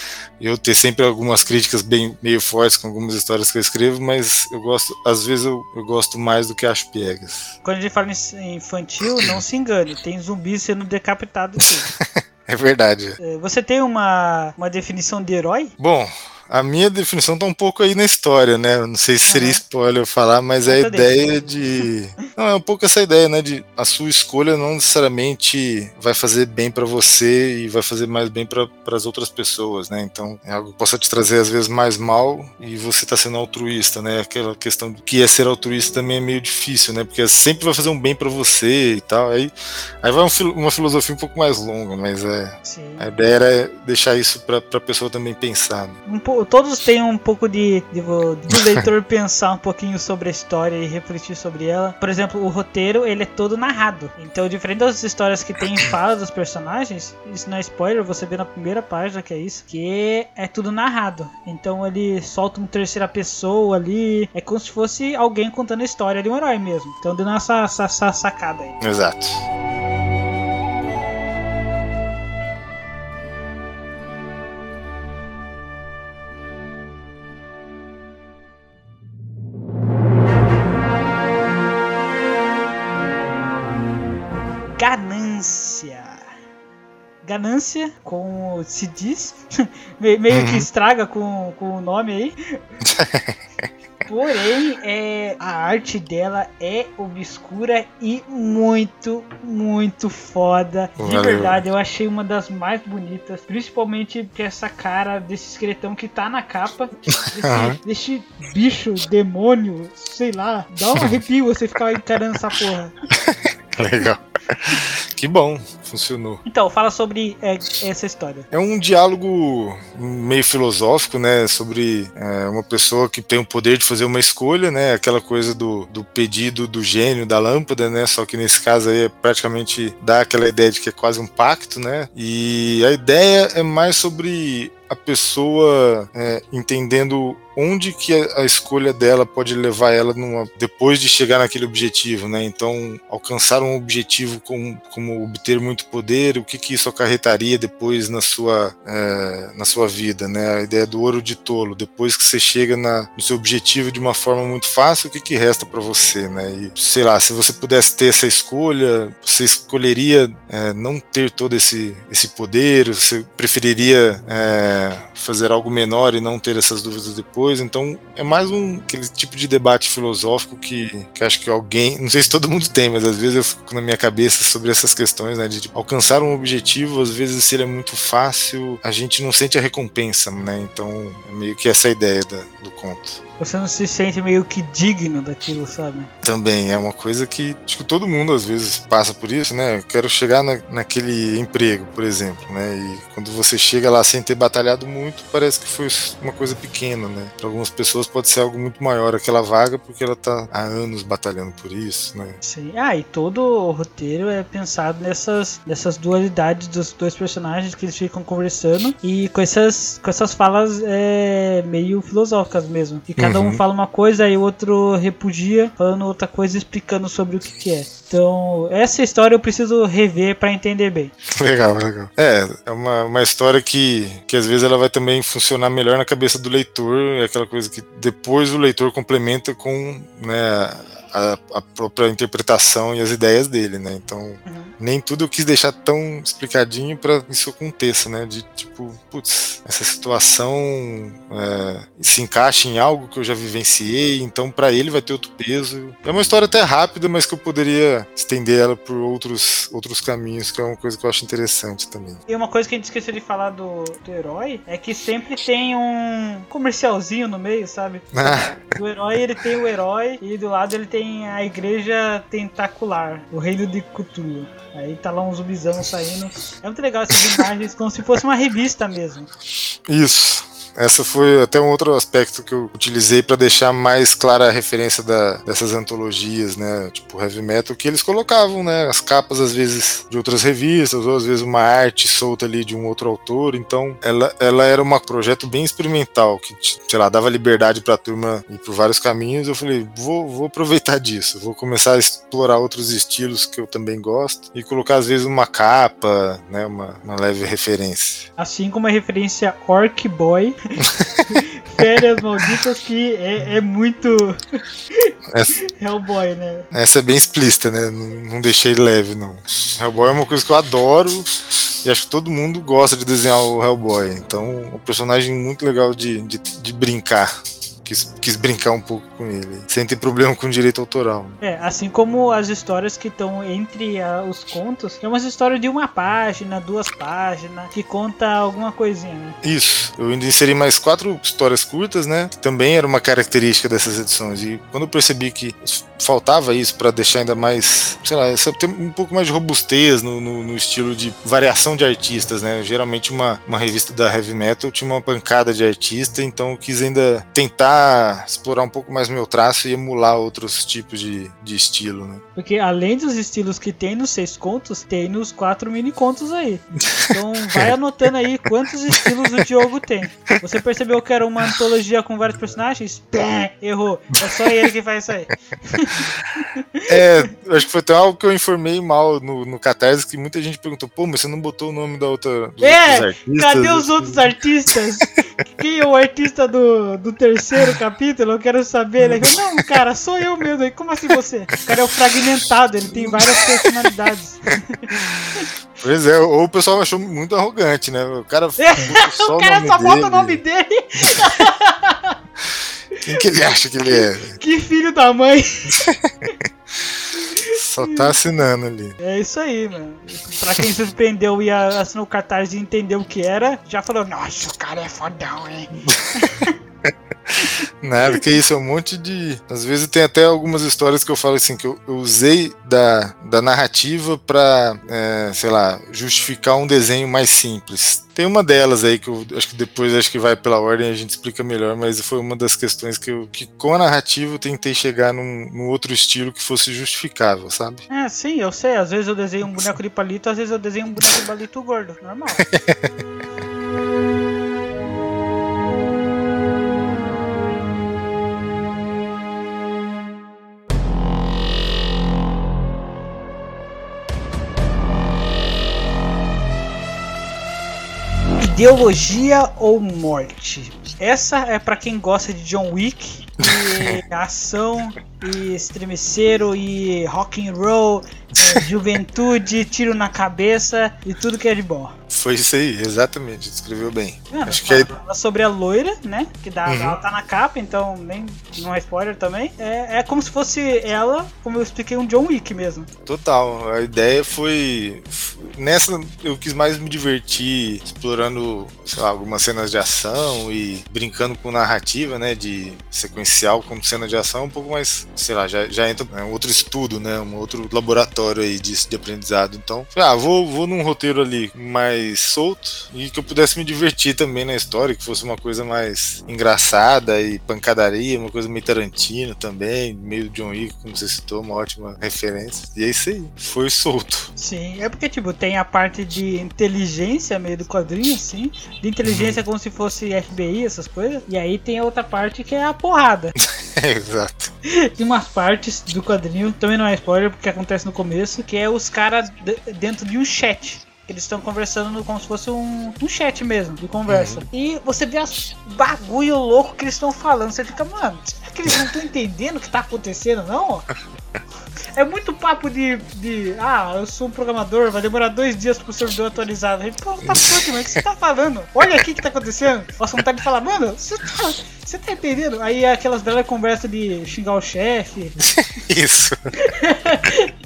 eu ter sempre algumas críticas bem meio fortes com algumas histórias que eu escrevo, mas eu gosto, às vezes eu, eu gosto mais do que acho piegas.
Quando a gente fala em infantil, não se engane, tem zumbi sendo decapitado.
é verdade.
É, você tem uma, uma definição de herói?
Bom, a minha definição tá um pouco aí na história, né? Não sei se seria spoiler eu falar, mas é a ideia de. Não, é um pouco essa ideia, né? De a sua escolha não necessariamente vai fazer bem para você e vai fazer mais bem para as outras pessoas, né? Então é algo que possa te trazer às vezes mais mal e você tá sendo altruísta, né? Aquela questão do que é ser altruísta também é meio difícil, né? Porque sempre vai fazer um bem para você e tal. Aí, aí vai uma filosofia um pouco mais longa, mas é. Sim. A ideia era deixar isso para a pessoa também pensar. Né?
Um todos têm um pouco de, de, de leitor pensar um pouquinho sobre a história e refletir sobre ela. Por exemplo, o roteiro ele é todo narrado. Então, diferente das histórias que tem fala dos personagens, isso não é spoiler, você vê na primeira página que é isso, que é tudo narrado. Então ele solta uma terceira pessoa ali, é como se fosse alguém contando a história de um herói mesmo. Então dando essa, essa, essa sacada aí.
Exato.
Ganância, como se diz, meio uhum. que estraga com, com o nome aí. Porém, é, a arte dela é obscura e muito, muito foda. Valeu. De verdade, eu achei uma das mais bonitas. Principalmente que essa cara desse esqueletão que tá na capa. Desse, uhum. desse bicho, demônio, sei lá. Dá um arrepio você ficar encarando essa porra.
Legal. Que bom, funcionou.
Então, fala sobre é, essa história.
É um diálogo meio filosófico, né? Sobre é, uma pessoa que tem o poder de fazer uma escolha, né? Aquela coisa do, do pedido do gênio da lâmpada, né? Só que nesse caso aí é praticamente dá aquela ideia de que é quase um pacto, né? E a ideia é mais sobre a pessoa é, entendendo onde que a, escolha dela pode levar ela numa, depois de chegar naquele objetivo, né? Então, alcançar um objetivo como, como obter muito poder, o que que isso acarretaria depois na sua, é, na sua vida, né? A ideia do ouro de tolo, depois que você chega na, no seu objetivo de uma forma muito fácil, o que que resta para você, né? E, sei lá, se você pudesse ter essa escolha, você escolheria é, não ter todo esse, esse poder, você preferiria é, fazer algo menor e não ter essas dúvidas depois. Então é mais um aquele tipo de debate filosófico que, que acho que alguém, não sei se todo mundo tem, mas às vezes eu fico na minha cabeça sobre essas questões, né? De tipo, alcançar um objetivo, às vezes se ele é muito fácil, a gente não sente a recompensa, né? Então é meio que essa ideia da, do conto
você não se sente meio que digno daquilo, sabe?
Também é uma coisa que acho que todo mundo às vezes passa por isso, né? Eu quero chegar na, naquele emprego, por exemplo, né? E quando você chega lá sem ter batalhado muito, parece que foi uma coisa pequena, né? Para algumas pessoas pode ser algo muito maior aquela vaga porque ela tá há anos batalhando por isso, né?
Sim. Ah, e todo o roteiro é pensado nessas, nessas dualidades dos dois personagens que eles ficam conversando e com essas, com essas falas é, meio filosóficas mesmo. E Cada uhum. um fala uma coisa e o outro repudia, falando outra coisa, explicando sobre o que, que é. Então, essa história eu preciso rever para entender bem.
Legal, legal. É, é uma, uma história que, que às vezes ela vai também funcionar melhor na cabeça do leitor, é aquela coisa que depois o leitor complementa com né, a, a, própria interpretação e as ideias dele, né? Então, uhum. nem tudo eu quis deixar tão explicadinho para isso aconteça, né? De tipo, putz, essa situação é, se encaixa em algo que eu já vivenciei, então para ele vai ter outro peso. É uma história até rápida, mas que eu poderia estender ela por outros, outros caminhos, que é uma coisa que eu acho interessante também.
E uma coisa que a gente esqueceu de falar do, do herói é que sempre tem um comercialzinho no meio, sabe? Ah. Do herói ele tem o herói e do lado ele tem a igreja tentacular, o reino de Cthulhu. Aí tá lá um zumbizão saindo. É muito legal essas imagens, como se fosse uma revista mesmo.
Isso. Essa foi até um outro aspecto que eu utilizei para deixar mais clara a referência da, dessas antologias, né? Tipo heavy metal, que eles colocavam, né? As capas às vezes de outras revistas, ou às vezes uma arte solta ali de um outro autor. Então, ela, ela era um projeto bem experimental, que, sei lá, dava liberdade para a turma ir por vários caminhos. Eu falei, vou, vou aproveitar disso, vou começar a explorar outros estilos que eu também gosto e colocar às vezes uma capa, né? Uma, uma leve referência.
Assim como a referência Orc Boy Férias malditas que é, é muito.
essa,
Hellboy, né?
essa é bem explícita, né? Não, não deixei leve, não. Hellboy é uma coisa que eu adoro e acho que todo mundo gosta de desenhar o Hellboy. Então, é um personagem muito legal de, de, de brincar. Quis, quis brincar um pouco com ele, sem ter problema com direito autoral.
É, assim como as histórias que estão entre ah, os contos, é umas histórias de uma página, duas páginas, que conta alguma coisinha, né?
Isso. Eu ainda inseri mais quatro histórias curtas, né? Que também era uma característica dessas edições. E quando eu percebi que faltava isso para deixar ainda mais, sei lá, ter um pouco mais de robustez no, no- no estilo de variação de artistas, né? Geralmente uma, uma revista da heavy metal tinha uma pancada de artista, então eu quis ainda tentar explorar um pouco mais meu traço e emular outros tipos de, de estilo, né?
Porque além dos estilos que tem nos seis contos, tem nos quatro mini contos aí. Então vai anotando aí quantos estilos o Diogo tem. Você percebeu que era uma antologia com vários personagens? Pé, errou. É só ele que faz isso aí.
É, eu acho que foi até algo que eu informei mal no, no Catarse, que muita gente perguntou, pô, mas você não botou o nome da outra,
É,
artistas?
Cadê os outros artistas? Quem é o artista do, do terceiro capítulo? Eu quero saber. Ele falou, não, cara, sou eu mesmo. Aí, Como assim você? O cara é o fragmentado, ele tem várias personalidades.
Pois é, ou o pessoal achou muito arrogante, né? O cara botou só
o cara
nome
só bota o nome dele.
Quem que ele acha que ele é?
Que filho da mãe.
Só tá assinando ali.
É isso aí, mano. Pra quem se surpreendeu e assinou o cartaz e entendeu o que era, já falou, nossa, o cara é fodão, hein?
Nada, que isso, é um monte de. Às vezes tem até algumas histórias que eu falo assim, que eu, eu usei da, da narrativa pra, é, sei lá, justificar um desenho mais simples. Tem uma delas aí que eu acho que depois acho que vai pela ordem a gente explica melhor, mas foi uma das questões que eu que com a narrativa eu tentei chegar num, num outro estilo que fosse justificável, sabe?
É, sim, eu sei. Às vezes eu desenho um boneco de palito, às vezes eu desenho um boneco de palito gordo. Normal. Ideologia ou morte? Essa é pra quem gosta de John Wick e ação e estremeceiro e rock and roll, é, juventude, tiro na cabeça e tudo que é de bom.
Foi isso aí, exatamente, descreveu bem.
Mano,
Acho que
fala sobre a loira, né? Que dá,
Uhum.
ela tá na capa, então nem não é spoiler também. É, é como se fosse ela, como eu expliquei, um John Wick mesmo.
Total, a ideia foi. Nessa eu quis mais me divertir explorando, sei lá, algumas cenas de ação e brincando com narrativa, né? De sequencial como cena de ação, um pouco mais, sei lá, já, já entra né, um outro estudo, né? Um outro laboratório aí disso de aprendizado. Então, ah, vou, vou num roteiro ali mais solto e que eu pudesse me divertir também na história, que fosse uma coisa mais engraçada e pancadaria, uma coisa meio Tarantino também, meio John Wick, como você citou, uma ótima referência. E é isso aí, foi solto.
Sim, é porque, tipo, tem a parte de inteligência meio do quadrinho, assim. De inteligência como se fosse FBI, essas coisas. E aí tem a outra parte que é a porrada.
Exato.
Tem umas partes do quadrinho, também não é spoiler, porque acontece no começo, que é os caras dentro de um chat. Eles estão conversando no- como se fosse um, um chat mesmo, de conversa. E você vê as bagulho louco que eles estão falando. Você fica, mano, será que eles não estão entendendo o que tá acontecendo, não? É muito papo de, de. Ah, eu sou um programador, vai demorar dois dias pro servidor atualizado. A gente, pô, tá puto, mas o que você tá falando? Olha aqui o que tá acontecendo. Nossa vontade de falar, mano, você tá. Você tá entendendo? Aí é aquelas belas conversas de xingar o chefe,
Isso.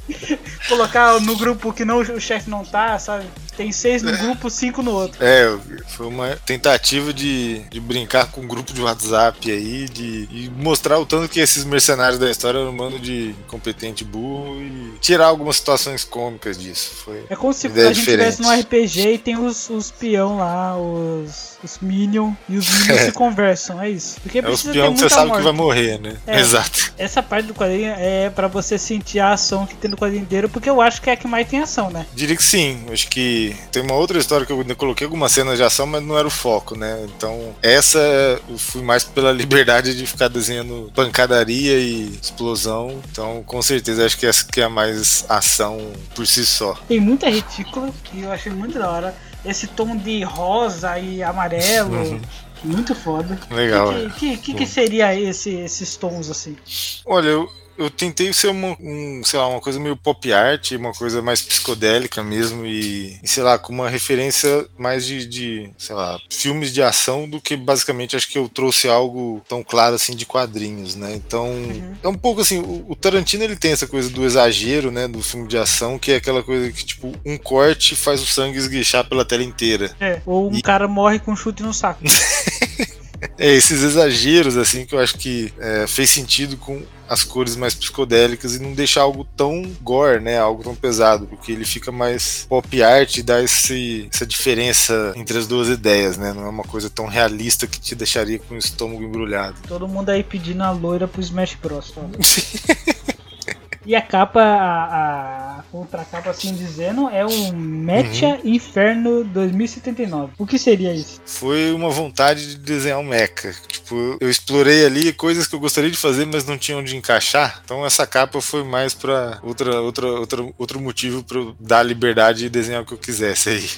colocar no grupo que não, o chefe não tá, sabe? Tem seis no grupo, cinco no outro.
É, foi uma tentativa de, de brincar com um grupo de WhatsApp aí, de e mostrar o tanto que esses mercenários da história eram um bando de incompetente burro e tirar algumas situações cômicas disso. Foi.
É como se a gente
diferente.
estivesse no RPG e tem os, os peão lá, os, os Minion, e os Minion
É.
se conversam, é isso. Porque
É os
precisa
peão que você sabe
morte.
que vai morrer, né?
É.
Exato.
Essa parte do quadrinho é pra você sentir a ação que tem no quadrinho inteiro, porque eu acho que é a que mais tem ação, né?
Diria que sim. Acho que tem uma outra história que eu ainda coloquei algumas cenas de ação, mas não era o foco, né? Então, essa eu fui mais pela liberdade de ficar desenhando pancadaria e explosão. Então, com certeza, acho que essa que é a mais ação por si só.
Tem muita retícula, que eu achei muito da hora. Esse tom de rosa e amarelo.
Uhum.
Muito foda.
Legal.
O que, que, que, que, seria esse, esses tons assim?
Olha, eu, eu tentei ser uma, um, sei lá, uma coisa meio pop art, uma coisa mais psicodélica mesmo e, e sei lá, com uma referência mais de, de, sei lá, filmes de ação do que basicamente acho que eu trouxe algo tão claro assim de quadrinhos, né? Então, uhum. é um pouco assim, o, o, Tarantino ele tem essa coisa do exagero, né, do filme de ação, que é aquela coisa que tipo, um corte faz o sangue esguichar pela tela inteira.
É, ou um e... cara morre com um chute no saco.
é, esses exageros, assim, que eu acho que é, fez sentido com as cores mais psicodélicas e não deixar algo tão gore, né? Algo tão pesado, porque ele fica mais pop art e dá esse, essa diferença entre as duas ideias, né? Não é uma coisa tão realista que te deixaria com o estômago embrulhado.
Todo mundo aí pedindo a loira pro Smash Bros. E a capa, a, a contracapa assim dizendo, é o Mecha uhum. Inferno 2079. O que seria isso?
Foi uma vontade de desenhar um mecha. Tipo, eu explorei ali coisas que eu gostaria de fazer, mas não tinha onde encaixar. Então essa capa foi mais para outra, outra, outra, outro motivo para dar liberdade de desenhar o que eu quisesse aí.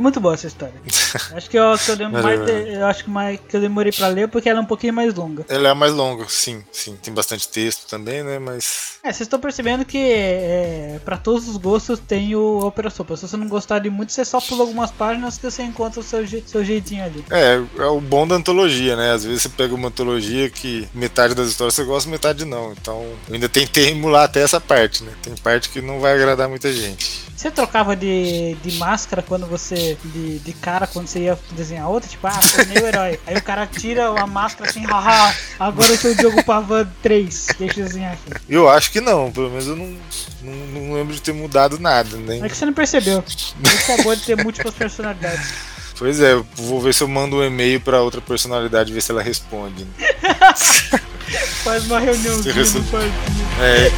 Muito boa essa história. acho que eu, que eu lembro mais, de, eu acho que mais que eu demorei para ler porque ela é um pouquinho mais longa.
Ela é mais longa, sim, sim. Tem bastante texto também, né? Mas.
É, vocês estão percebendo que é, para todos os gostos tem o Opera Sopa. Se você não gostar de muito, você só pula algumas páginas que você encontra o seu, je seu jeitinho ali.
É, é o bom da antologia, né? Às vezes você pega uma antologia que metade das histórias você gosta, metade não. Então, eu ainda tentei emular até essa parte, né? Tem parte que não vai agradar muita gente.
Você trocava de, de máscara quando você. De, de cara quando você ia desenhar outra? Tipo, ah, sou meu herói. Aí o cara tira a máscara assim, haha, agora eu sou o Diogo Pavan 3. Deixa eu desenhar aqui.
Eu acho que não, pelo menos eu não, não, não lembro de ter mudado nada, né?
É que você não percebeu. Isso é bom de ter múltiplas personalidades.
Pois é, vou ver se eu mando um e-mail pra outra personalidade ver se ela responde. Né?
Faz uma reuniãozinha no parquinho.
É.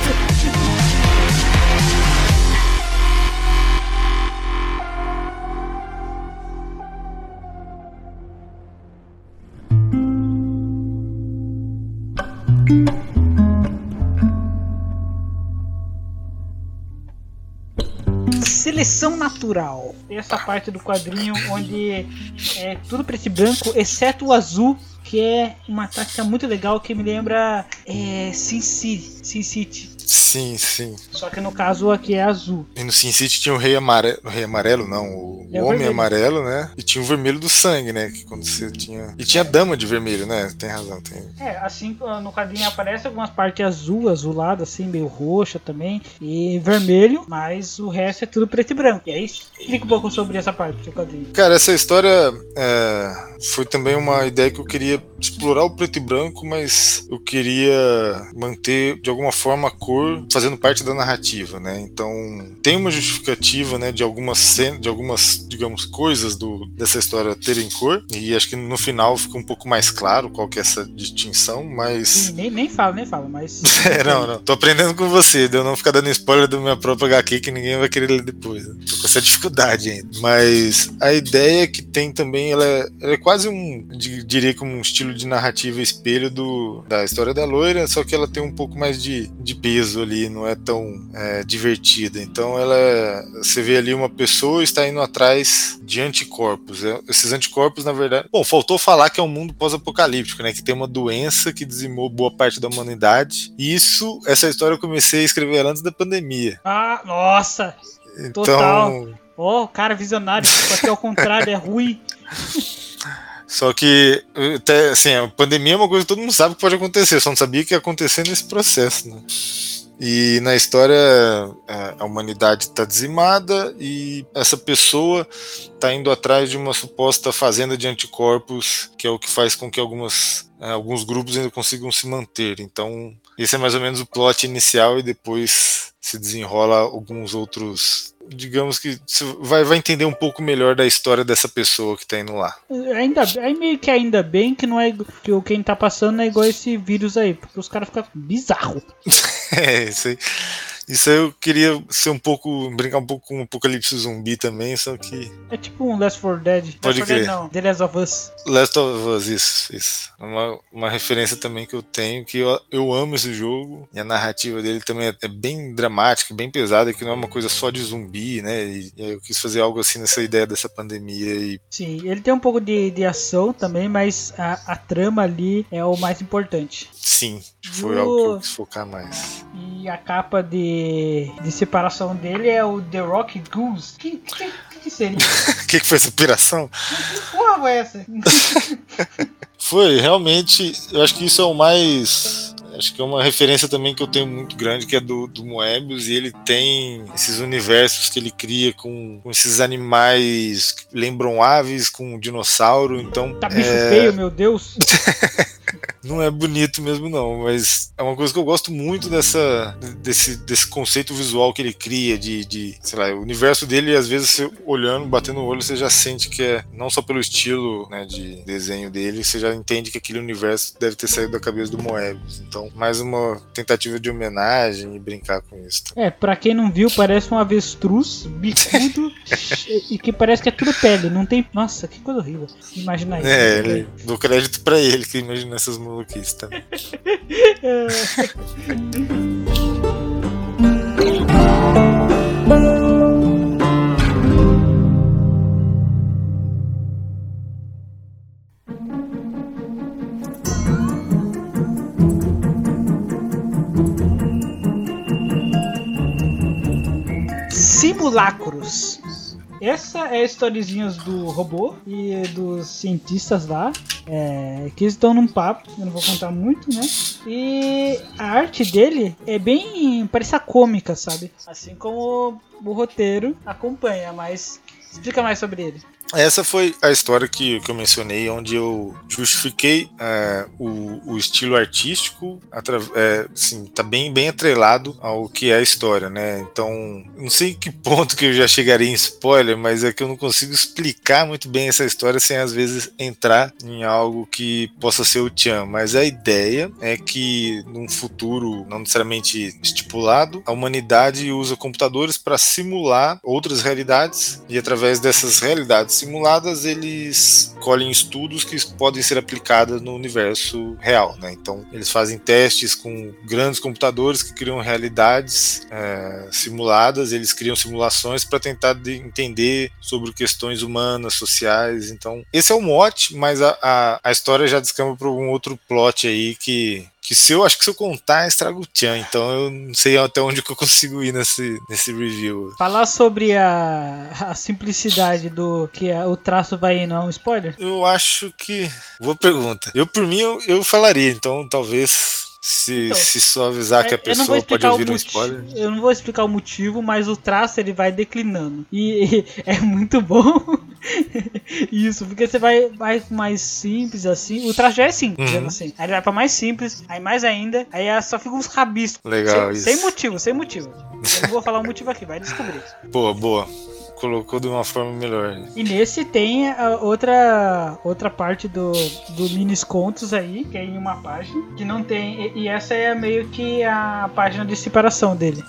seleção natural. Essa parte do quadrinho onde é tudo preto e branco, exceto o azul, que é uma tática muito legal que me lembra é, Sin City. Sin City.
Sim, sim.
Só que no caso aqui é azul.
E no Sin City tinha o Rei Amarelo. O Rei Amarelo, não, o, é Homem vermelho. Amarelo, né? E tinha o vermelho do sangue, né? Que quando você tinha. E tinha Dama de vermelho, né? Tem razão. Tem...
É, assim no quadrinho aparece algumas partes azul, azulada, assim, meio roxa também. E vermelho, mas o resto é tudo preto e branco. E aí, explica um pouco sobre essa parte do quadrinho.
Cara, essa história é, foi também uma ideia que eu queria explorar o preto e branco, mas eu queria manter de alguma forma a cor fazendo parte da narrativa, né? Então tem uma justificativa, né, de algumas cenas, de algumas, digamos, coisas do, dessa história terem cor e acho que no final fica um pouco mais claro qual que é essa distinção, mas
nem nem fala, nem fala, mas
é, não, não, tô aprendendo com você, de eu não ficar dando spoiler do minha própria HQ que ninguém vai querer ler depois. Né? Tô com essa dificuldade ainda. Mas a ideia que tem também, ela é, ela é quase um, diria como um estilo de narrativa espelho do, da história da loira, só que ela tem um pouco mais de, de peso ali, não é tão é, divertida. Então ela, você vê ali uma pessoa está indo atrás de anticorpos. É, esses anticorpos, na verdade, bom, faltou falar que é um mundo pós-apocalíptico, né? Que tem uma doença que dizimou boa parte da humanidade. E isso, essa história eu comecei a escrever antes da pandemia.
Ah, nossa!
Então, Total.
Oh, cara visionário, porque ao contrário é ruim.
Só que, até, assim, a pandemia é uma coisa que todo mundo sabe que pode acontecer, só não sabia que ia acontecer nesse processo, né? E na história a humanidade está dizimada e essa pessoa está indo atrás de uma suposta fazenda de anticorpos, que é o que faz com que algumas, é, alguns grupos ainda consigam se manter. Então, esse é mais ou menos o plot inicial e depois se desenrola alguns outros digamos que você vai, vai entender um pouco melhor da história dessa pessoa que tá indo lá.
Ainda aí meio que ainda bem que não é que o quem tá passando é igual esse vírus aí, porque os caras ficam bizarro.
é, isso aí. Isso aí eu queria ser um pouco. brincar um pouco com o Apocalipse Zumbi também, só que.
É tipo um Last 4 Dead.
Pode
Last 4 Dead
crer.
não, The Last of Us.
Last of Us, isso, isso. É Uma, uma referência também que eu tenho, que eu, eu amo esse jogo, e a narrativa dele também é, é bem dramática, bem pesada, que não é uma coisa só de zumbi, né? E, e aí eu quis fazer algo assim nessa ideia dessa pandemia e
Sim, ele tem um pouco de, de ação também, mas a, a trama ali é o mais importante.
Sim, foi
No-
algo que eu quis focar mais.
E a capa de, de separação dele é o The Rock Goose. Que, que, que seria?
O que, que foi essa piração?
que porra foi essa?
Foi, realmente, eu acho que isso é o mais. Acho que é uma referência também que eu tenho muito grande, que é do, do Moebius, e ele tem esses universos que ele cria com, com esses animais que lembram aves, com dinossauro, então.
Tá bicho
é,
feio, meu Deus.
Não é bonito mesmo, não, mas é uma coisa que eu gosto muito dessa, desse, desse conceito visual que ele cria, de, de, sei lá, o universo dele, às vezes, você olhando, batendo o olho, você já sente que é, não só pelo estilo né, de desenho dele, você já entende que aquele universo deve ter saído da cabeça do Moebius. Então, mais uma tentativa de homenagem e brincar com isso.
É, pra quem não viu, parece um avestruz bicudo e que parece que é tudo pele. Não tem. Nossa, que coisa horrível. Imagina isso.
É, ele, dou crédito pra ele que imagina essas maluquices também.
É. Simulacros. Essa é a historiezinhas do robô e dos cientistas lá, é, que eles estão num papo, eu não vou contar muito, né? E a arte dele é bem, parece a cômica, sabe? Assim como o roteiro acompanha, mas explica mais sobre ele.
Essa foi a história que, que eu mencionei, onde eu justifiquei é, o, o estilo artístico, é, assim, tá bem, bem atrelado ao que é a história, né? Então, não sei que ponto que eu já chegaria em spoiler, mas é que eu não consigo explicar muito bem essa história sem às vezes entrar em algo que possa ser o Tchan. Mas a ideia é que num futuro não necessariamente estipulado, a humanidade usa computadores para simular outras realidades e através dessas realidades simuladas eles colhem estudos que podem ser aplicados no universo real, né? Então eles fazem testes com grandes computadores que criam realidades é, simuladas, eles criam simulações para tentar de- entender sobre questões humanas, sociais. Então esse é o mote, mas a, a, a história já descamba para um outro plot aí que que se eu acho que se eu contar estraga o Tchan, então eu não sei até onde que eu consigo ir nesse, nesse review.
Falar sobre a, a simplicidade do que a- o traço vai indo é um spoiler?
Eu acho que. Boa pergunta. Eu, por mim, eu, eu falaria, então talvez. Se,
Então,
se só avisar que a
É,
pessoa pode ouvir um spoiler.
Eu não vou explicar o motivo, mas o traço ele vai declinando. E, é muito bom. Isso, porque você vai, vai mais simples assim. O traço já é simples,
Uhum.
assim. Aí ele vai pra mais simples, aí mais ainda, aí é- só fica uns rabiscos.
Legal,
sem,
isso.
sem motivo, sem motivo. Eu não vou falar o motivo aqui, vai descobrir.
Boa, boa. Colocou de uma forma melhor.
E nesse tem a outra outra parte do, do Minis Contos aí, que é em uma página, que não tem. E, e essa é meio que a página de separação dele.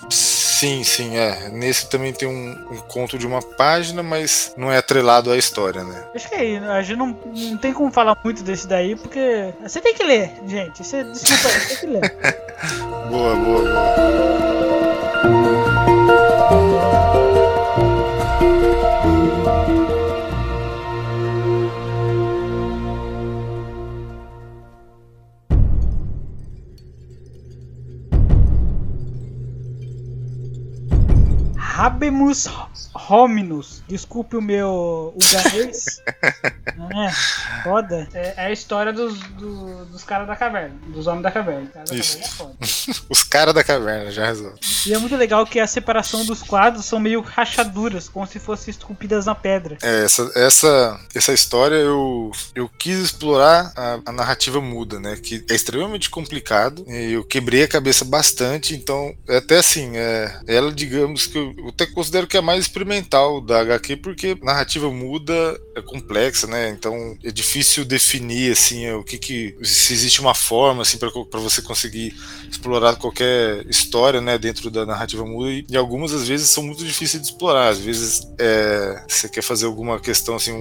Sim, sim, é. Nesse também tem um, um conto de uma página, mas não é atrelado à história, né?
Acho que é, a gente não, não tem como falar muito desse daí, porque você tem que ler, gente. Você, desculpa, aí, tem que ler.
Boa, boa, boa.
Habemus hominus. Desculpe o meu uganês. É? Foda. É, é a história dos, do- dos caras da caverna. Dos homens da caverna. Os caras da
Isso.
caverna é foda.
Os caras da caverna já resolve.
E é muito legal que a separação dos quadros são meio rachaduras, como se fossem esculpidas na pedra.
É, essa, essa, essa história eu, eu quis explorar a, a narrativa muda, né? Que é extremamente complicado. E eu quebrei a cabeça bastante, então, é até assim, é, ela, digamos que eu, eu até considero que é a mais experimental da HQ, porque narrativa muda é complexa, né? Então é difícil definir assim o que que se existe uma forma assim para você conseguir explorar qualquer história, né, dentro da narrativa muda e, e algumas às vezes são muito difíceis de explorar. Às vezes é, você quer fazer alguma questão assim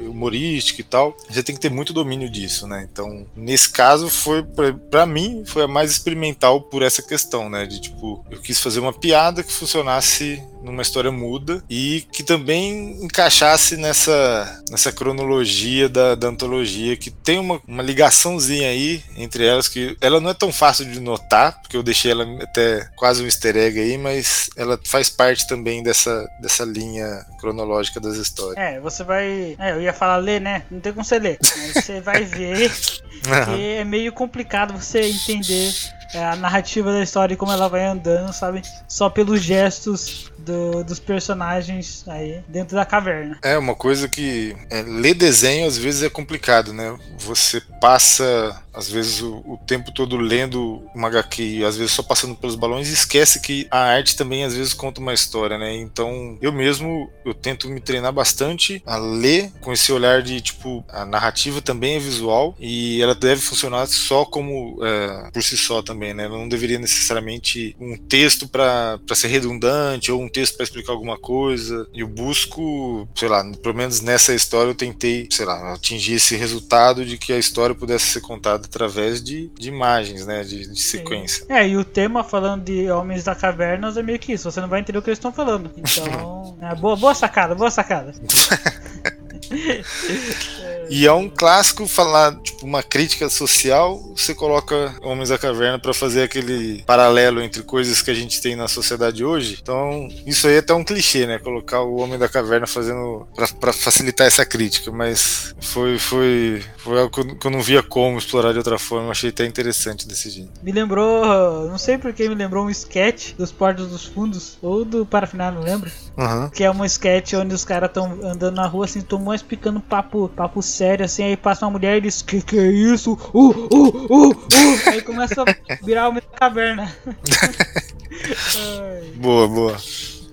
humorística e tal, você tem que ter muito domínio disso, né? Então nesse caso foi para mim foi a mais experimental por essa questão, né? De tipo eu quis fazer uma piada que funcionasse numa história muda e que também encaixasse nessa, nessa cronologia da, da antologia, que tem uma, uma ligaçãozinha aí entre elas, que ela não é tão fácil de notar, porque eu deixei ela até quase um easter egg aí, mas ela faz parte também dessa, dessa linha cronológica das histórias.
É, você vai. É, eu ia falar ler, né? Não tem como você ler. Mas você vai ver que é meio complicado você entender é, a narrativa da história e como ela vai andando, sabe? Só pelos gestos do, dos personagens aí dentro da caverna.
É, uma coisa que é, ler desenho às vezes é complicado, né? Você passa, às vezes, o, o, tempo todo lendo uma HQ, às vezes só passando pelos balões, e esquece que a arte também às vezes conta uma história, né? Então, eu mesmo, eu tento me treinar bastante a ler com esse olhar de, tipo, a narrativa também é visual e ela deve funcionar só como, é, por si só também, né? Ela não deveria necessariamente um texto para ser redundante ou um texto para explicar alguma coisa. E eu busco, sei lá, pelo menos nessa história eu tentei, sei lá, atingir esse resultado de que a história pudesse ser contada através de, de imagens, né? De, de sequência.
É, e o tema falando de Homens da Cavernas é meio que isso. Você não vai entender o que eles estão falando. Então, é, boa, boa sacada, boa sacada.
E é um clássico falar, tipo, uma crítica social, você coloca Homens da Caverna para fazer aquele paralelo entre coisas que a gente tem na sociedade hoje. Então, isso aí é até um clichê, né? Colocar o Homem da Caverna fazendo para facilitar essa crítica, mas foi foi foi algo que eu não via como explorar de outra forma, achei até interessante desse jeito.
Me lembrou, não sei porque me lembrou um sketch dos Portos dos Fundos ou do Parafinal, não lembro.
Uhum.
Que é um sketch onde os caras estão andando na rua assim, tomou explicando papo, papo sério, assim, aí passa uma mulher e diz, que que é isso? Uh, uh, uh, uh. Aí começa a virar uma caverna.
boa, boa.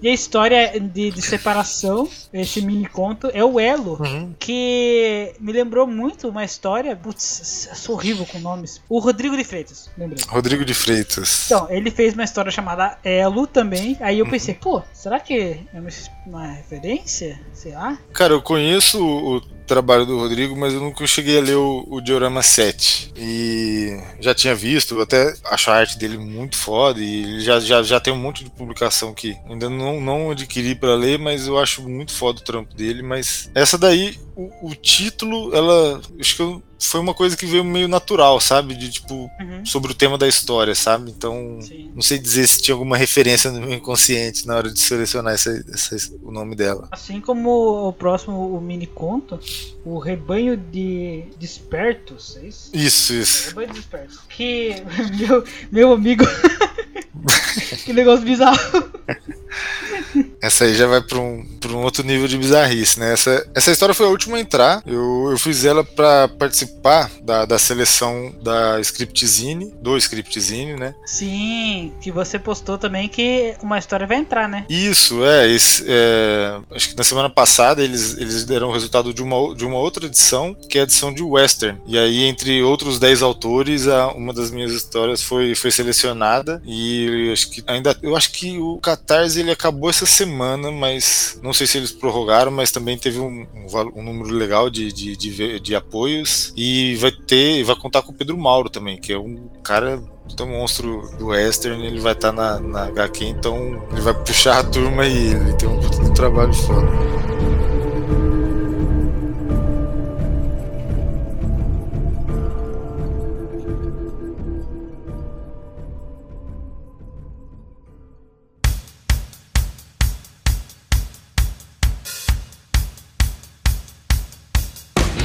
E a história de, de separação, esse mini conto, é o Elo,
uhum.
que me lembrou muito uma história. Putz, sou horrível com nomes. O Rodrigo de Freitas, lembrei.
Rodrigo de Freitas.
Então, ele fez uma história chamada Elo também. Aí eu pensei, uhum. pô, será que é uma, uma referência? Sei lá.
Cara, eu conheço o trabalho do Rodrigo, mas eu nunca cheguei a ler o, o Diorama 7. E já tinha visto, até acho a arte dele muito foda. E já, já, já tem um monte de publicação que ainda não, não adquiri para ler, mas eu acho muito foda o trampo dele. Mas essa daí, o, o título, ela. Acho que eu foi uma coisa que veio meio natural, sabe? De tipo, uhum. sobre o tema da história, sabe? Então, Sim. não sei dizer se tinha alguma referência no meu inconsciente na hora de selecionar essa, essa, o nome dela.
Assim como o próximo, o mini conto, o Rebanho de Despertos, é isso?
Isso, isso.
Rebanho de Despertos. Que meu, meu amigo. que negócio bizarro.
Essa aí já vai para um, um outro nível de bizarrice, né? Essa, essa história foi a última a entrar. Eu, eu fiz ela para participar da, da seleção da Scriptzine, do Scriptzine, né?
Sim, que você postou também que uma história vai entrar, né?
Isso, é. Esse, é acho que na semana passada eles, eles deram o resultado de uma, de uma outra edição, que é a edição de Western. E aí, entre outros 10 autores, a, uma das minhas histórias foi, foi selecionada. E eu acho que ainda. Eu acho que o Catarse ele acabou essa semana, mas não sei se eles prorrogaram, mas também teve um, um, um número legal de, de, de, de, apoios. E vai ter, vai contar com o Pedro Mauro também, que é um cara do monstro do western, ele vai estar tá na, na HQ, então ele vai puxar a turma e ele tem um trabalho foda.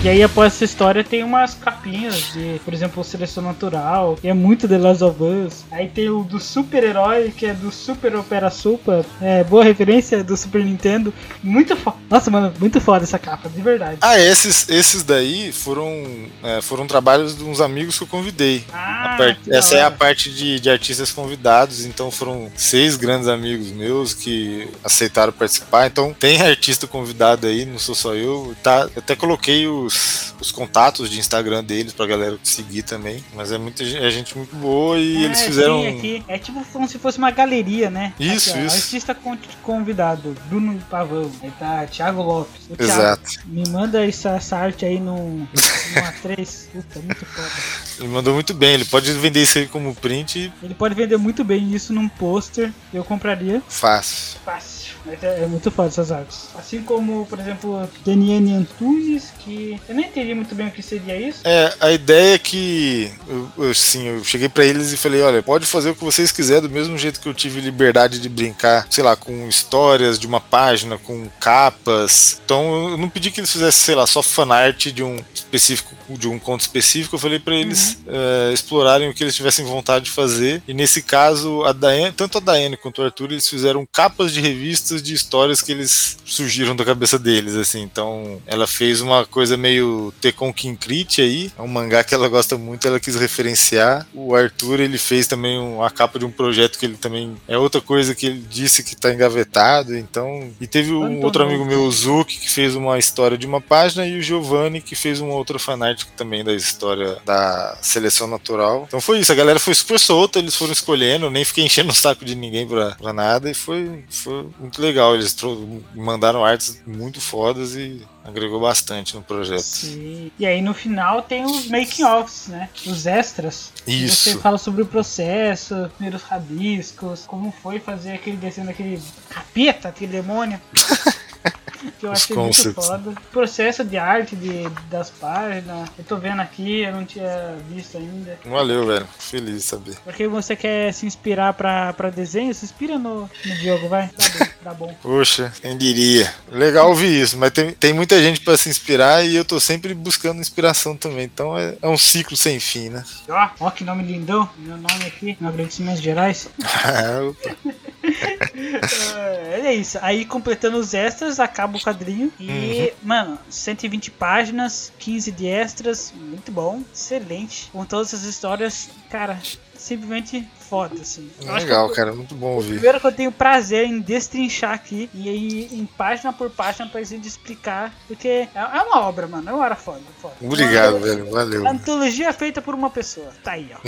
E aí, após essa história, tem umas capinhas de, por exemplo, Seleção Natural, que é muito The Last of Us. Aí tem o do super-herói, que é do Super Opera Super. É, boa referência do Super Nintendo. Muito foda. Nossa, mano, muito foda essa capa, de verdade.
Ah, esses, esses daí foram, é, foram trabalhos de uns amigos que eu convidei.
Ah,
part... Essa é a parte de, de artistas convidados, então foram seis grandes amigos meus que aceitaram participar. Então tem artista convidado aí, não sou só eu. Tá, eu até coloquei os os, os contatos de Instagram deles pra galera seguir também. Mas é muita é gente muito boa e
É,
eles fizeram.
sim, aqui é tipo como se fosse uma galeria, né?
Isso,
Aqui, ó,
isso.
Artista con- convidado, Bruno Pavão. Aí tá Thiago Lopes. O Thiago,
Exato.
me manda essa, essa arte aí no, no A3. Puta, muito foda.
Ele mandou muito bem. Ele pode vender isso aí como print
Ele pode vender muito bem isso num pôster. Eu compraria
fácil.
fácil. É, é muito foda essas artes. Assim como, por exemplo, Daniane Antunes, que eu não entendi muito bem o que seria isso.
É, a ideia é que eu, assim, eu cheguei pra eles e falei, olha, pode fazer o que vocês quiserem do mesmo jeito que eu tive liberdade de brincar, sei lá, com histórias de uma página, com capas. Então eu não pedi que eles fizessem, sei lá, só fanart de um específico, de um conto específico. Eu falei pra eles eh, explorarem o que eles tivessem vontade de fazer. E nesse caso, a Daiane, tanto a Daiane quanto o Arthur, eles fizeram capas de revistas de histórias que eles surgiram da cabeça deles, assim. Então ela fez uma coisa meio Tekon Kinkrit aí, é um mangá que ela gosta muito, ela quis referenciar. O Arthur, ele fez também um- a capa de um projeto que ele também é outra coisa que ele disse que tá engavetado, então. E teve um
Quanto
outro amigo meu, o Zuki, que fez uma história de uma página e o Giovanni que fez uma outra fanart também da história da seleção natural. Então foi isso, a galera foi super solta, eles foram escolhendo, nem fiquei enchendo o saco de ninguém pra, pra nada e foi, foi muito legal. Eles tro- mandaram artes muito fodas e agregou bastante no projeto.
Sim. E aí no final tem os making-offs, né? Os extras.
Isso.
Você fala sobre o processo, primeiros rabiscos, como foi fazer aquele desenho daquele capeta, aquele demônio. que eu
Os
achei muito foda. Processo de arte de, das páginas. Eu tô vendo aqui, eu não tinha visto ainda.
Valeu, velho. Feliz de saber.
Porque você quer se inspirar pra, pra desenho, se inspira no, no Diogo, vai. Tá bom, tá bom.
Poxa, quem diria. Legal ouvir isso, mas tem, tem muita gente pra se inspirar e eu tô sempre buscando inspiração também. Então é, é um ciclo sem fim, né?
Ó, ó que nome lindão. Meu nome aqui, no Agradecimentos Gerais.
Opa.
É, é isso. Aí completando os extras, acaba o quadrinho. E, mano, 120 páginas, 15 de extras. Muito bom, excelente. Com todas essas histórias, cara, simplesmente foda, assim.
Legal,
eu-
cara. Muito bom ouvir.
Primeiro que eu tenho prazer em destrinchar aqui e aí em página por página pra gente explicar, porque é é uma obra, mano, é uma hora foda, foda.
Obrigado, velho. Valeu.
Antologia feita por uma pessoa. Tá aí, ó.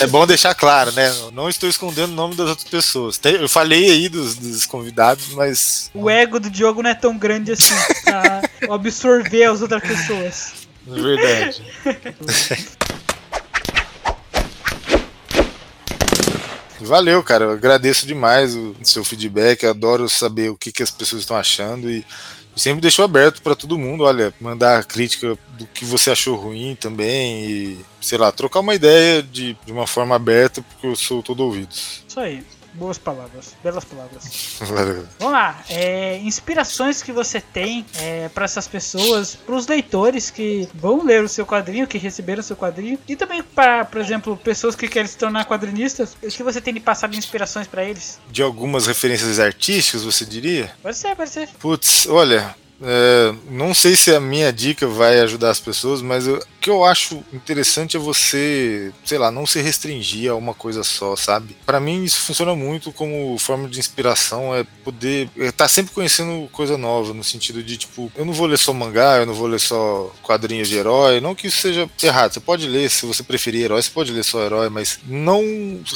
É bom deixar claro, né? Não estou escondendo o nome das outras pessoas. Eu falei aí dos, dos convidados, mas.
O ego do Diogo não é tão grande assim pra absorver as outras pessoas.
É verdade. Valeu, cara. Eu agradeço demais o seu feedback. Adoro saber o que, que as pessoas estão achando e sempre deixou aberto para todo mundo. Olha, mandar crítica do que você achou ruim também e, sei lá, trocar uma ideia de, de uma forma aberta, porque eu sou todo ouvidos.
Isso aí. Boas palavras, belas palavras. Vamos lá, é, inspirações que você tem é, para essas pessoas, para os leitores que vão ler o seu quadrinho, que receberam o seu quadrinho, e também para, por exemplo, pessoas que querem se tornar quadrinistas, o que você tem de passar de inspirações para eles?
De algumas referências artísticas, você diria?
Pode ser, pode ser.
Putz, olha, é, não sei se a minha dica vai ajudar as pessoas, mas eu- que eu acho interessante é você, sei lá, não se restringir a uma coisa só, sabe? Pra mim isso funciona muito como forma de inspiração, é poder estar sempre conhecendo coisa nova, no sentido de tipo, eu não vou ler só mangá, eu não vou ler só quadrinhos de herói, não que isso seja errado, você pode ler, se você preferir herói, você pode ler só herói, mas não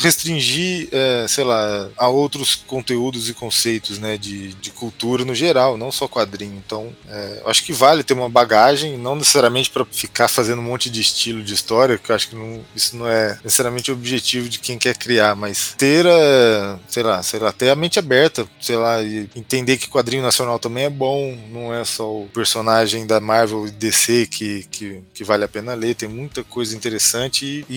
restringir, é, sei lá, a outros conteúdos e conceitos, né, de, de cultura no geral, não só quadrinho. Então, é, acho que vale ter uma bagagem, não necessariamente para ficar fazendo um monte de estilo de história, que eu acho que não- isso não é necessariamente o objetivo de quem quer criar, mas ter, a, sei lá, sei lá, ter a mente aberta, sei lá, e entender que quadrinho nacional também é bom, não é só o personagem da Marvel e DC que, que, que vale a pena ler, tem muita coisa interessante e,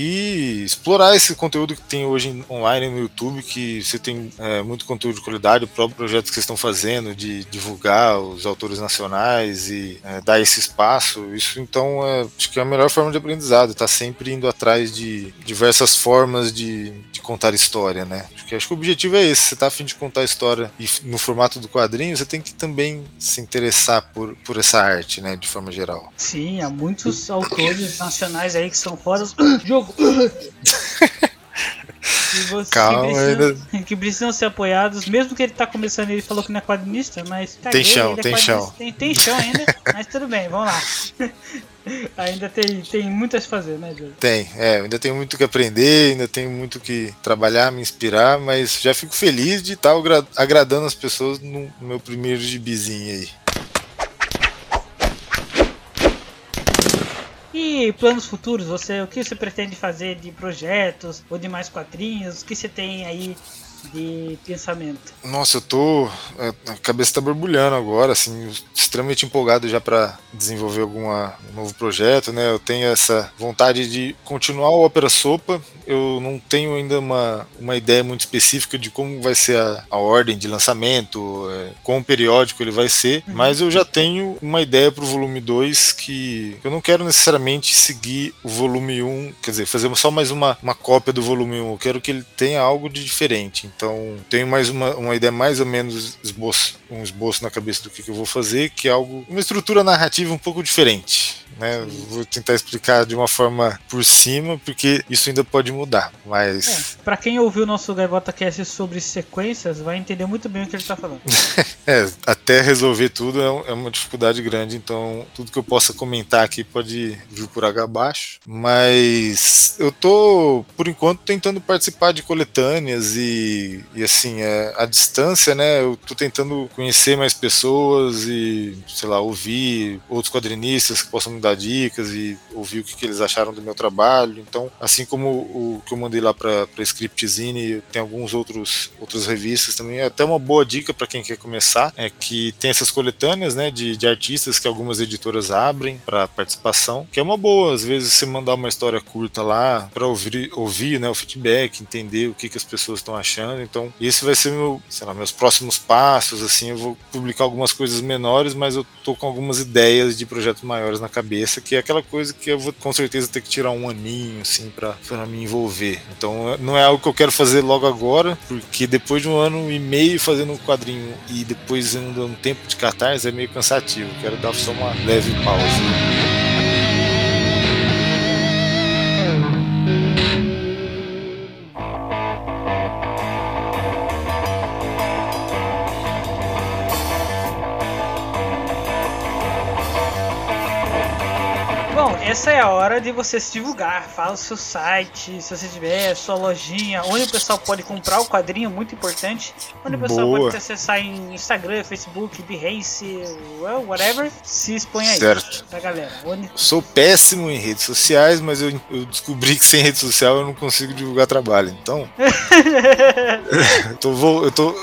e explorar esse conteúdo que tem hoje online no YouTube, que você tem é, muito conteúdo de qualidade, o próprio projeto que vocês estão fazendo de divulgar os autores nacionais e é, dar esse espaço, isso então é, acho que é melhor forma de aprendizado, tá sempre indo atrás de diversas formas de, de contar história, né? Acho que, acho que o objetivo é esse, você tá afim de contar história e no formato do quadrinho, você tem que também se interessar por, por essa arte, né, de forma geral.
Sim, há muitos autores nacionais aí que são fodas. Jogo! Você,
Calma,
que, precisam,
ainda-
que precisam ser apoiados, mesmo que ele tá começando, ele falou que não é quadrinista, mas
Tem chão,
é
tem chão.
Tem, tem chão ainda, mas tudo bem, vamos lá. ainda tem, tem muito a se fazer, né, Diogo?
Tem, é, ainda tenho muito que aprender, ainda tenho muito que trabalhar, me inspirar, mas já fico feliz de estar agra- agradando as pessoas no no meu primeiro gibizinho aí.
E planos futuros, você, o que você pretende fazer de projetos ou de mais quadrinhos? O que você tem aí de pensamento?
Nossa, eu tô. é, A cabeça tá borbulhando agora, assim, extremamente empolgado já para desenvolver alguma, um novo projeto, né? Eu tenho essa vontade de continuar o Ópera Sopa. Eu não tenho ainda uma, uma ideia muito específica de como vai ser a, a ordem de lançamento, é, quão periódico ele vai ser, mas eu já tenho uma ideia pro volume 2 que eu não quero necessariamente seguir o volume 1, quer dizer, fazer só mais uma, uma cópia do volume 1. Eu quero que ele tenha algo de diferente. Então, tenho mais uma, uma ideia mais ou menos esboço, um esboço na cabeça do que, que eu vou fazer, que é algo, uma estrutura narrativa um pouco diferente. Né? Vou tentar explicar de uma forma por cima, porque isso ainda pode mudar. Mas
É, pra quem ouviu o nosso Gaivota Cast sobre sequências, vai entender muito bem o que ele tá falando.
é, até resolver tudo é é uma dificuldade grande, então tudo que eu possa comentar aqui pode vir por água abaixo. Mas eu tô, por enquanto, tentando participar de coletâneas e, e assim, é, à distância, né? Eu tô tentando conhecer mais pessoas e, sei lá, ouvir outros quadrinistas que possam me dar dicas e ouvir o que, que eles acharam do meu trabalho. Então, assim como o que eu mandei lá para Scriptzine, tem alguns outros outras revistas também. É até uma boa dica para quem quer começar é que tem essas coletâneas, né, de, de artistas que algumas editoras abrem para participação, que é uma boa. Às vezes você mandar uma história curta lá para ouvir, ouvir, né, o feedback, entender o que, que as pessoas estão achando. Então, esse vai ser meu, sei lá, meus próximos passos. Assim, eu vou publicar algumas coisas menores, mas eu tô com algumas ideias de projetos maiores na cabeça, que é aquela coisa que eu vou com certeza ter que tirar um aninho assim para me envolver. Então não é algo que eu quero fazer logo agora, porque depois de um ano e meio fazendo um quadrinho e depois ainda um tempo de catarse é meio cansativo. Quero dar só uma leve pausa.
Essa é a hora de você se divulgar. Fala o seu site, se você tiver, sua lojinha, onde o pessoal pode comprar o quadrinho, muito importante. Onde o pessoal
Boa.
pode acessar em Instagram, Facebook, Behance, well, whatever. Se expõe aí
Certo.
pra galera. Onde...
Sou péssimo em redes sociais, mas eu, eu descobri que sem rede social eu não consigo divulgar trabalho. Então, eu tô, vou- eu tô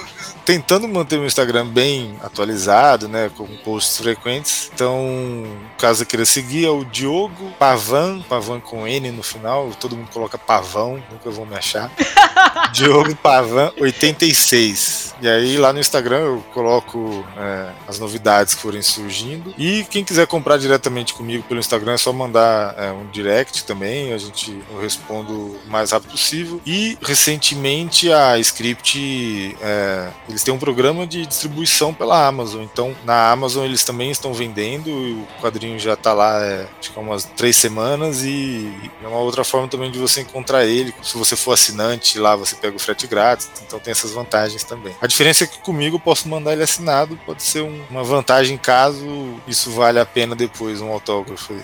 tentando manter meu Instagram bem atualizado, né, com posts frequentes. Então, caso queira seguir, é o Diogo Pavan, Pavan com N no final, todo mundo coloca Pavão, nunca vão me achar. Diogo Pavan 86. E aí lá no Instagram eu coloco é, as novidades que forem surgindo. E quem quiser comprar diretamente comigo pelo Instagram é só mandar é, um direct também. A gente eu respondo o mais rápido possível. E recentemente a Script é, eles têm um programa de distribuição pela Amazon. Então na Amazon eles também estão vendendo. O quadrinho já está lá é, acho que há umas três semanas e é uma outra forma também de você encontrar ele. Se você for assinante lá você pega o frete grátis. Então tem essas vantagens também. A diferença é que comigo eu posso mandar ele assinado. Pode ser um- uma vantagem caso isso vale a pena depois um autógrafo.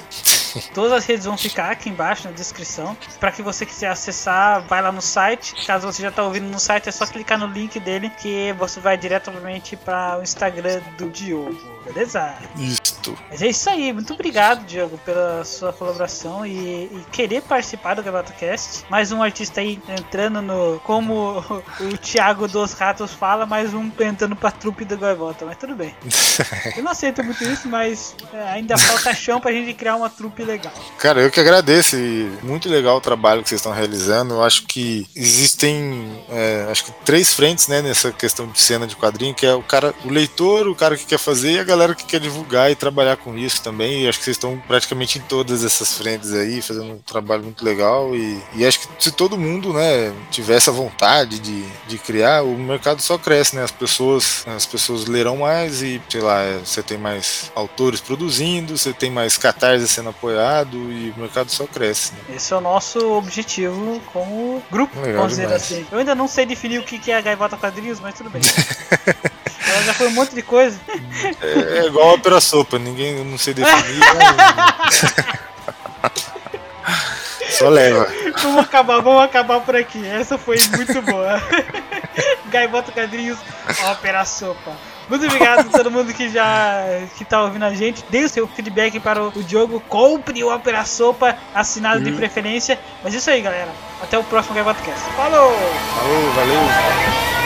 Todas as redes vão ficar aqui embaixo na descrição. Pra que você quiser acessar, vai lá no site. Caso você já tá ouvindo no site, é só clicar no link dele que você vai diretamente para o Instagram do Diogo. Beleza? Mas é isso aí, muito obrigado, Diogo, pela sua colaboração e, e querer participar do Gabato Cast. Mais um artista aí entrando no. Como o Thiago dos Ratos fala, mais um entrando pra trupe do Gaivota, mas tudo bem. Eu não aceito muito isso, mas é, ainda falta chão pra gente criar uma trupe legal.
Cara, eu que agradeço. Muito legal o trabalho que vocês estão realizando. Eu acho que existem, é, acho que três frentes, né, nessa questão de cena de quadrinho, que é o cara, o leitor, o cara que quer fazer e a galera que quer divulgar e trabalhar trabalhar com isso também. E acho que vocês estão praticamente em todas essas frentes aí, fazendo um trabalho muito legal. E, e acho que se todo mundo, né, tiver essa vontade de, de criar, o mercado só cresce, né? As pessoas, as pessoas lerão mais e, sei lá, você tem mais autores produzindo, você tem mais catarse sendo apoiado e o mercado só cresce. Né?
Esse é o nosso objetivo como grupo,
Legal
vamos dizer
demais.
assim. Eu ainda não sei definir o que que é a gaivota quadrinhos, mas tudo bem. Ela já foi um monte de coisa.
É, é igual a ópera sopa, ninguém não sei definir. né? Só leva.
Vamos acabar, vamos acabar por aqui. Essa foi muito boa. Gaivota Quadrinhos, Ópera Sopa. Muito obrigado a todo mundo que já que tá ouvindo a gente. Dê o seu feedback para o Diogo. Compre o Ópera Sopa assinado de preferência. Mas é isso aí, galera. Até o próximo Gaivota Cast. Falou!
Falou, valeu.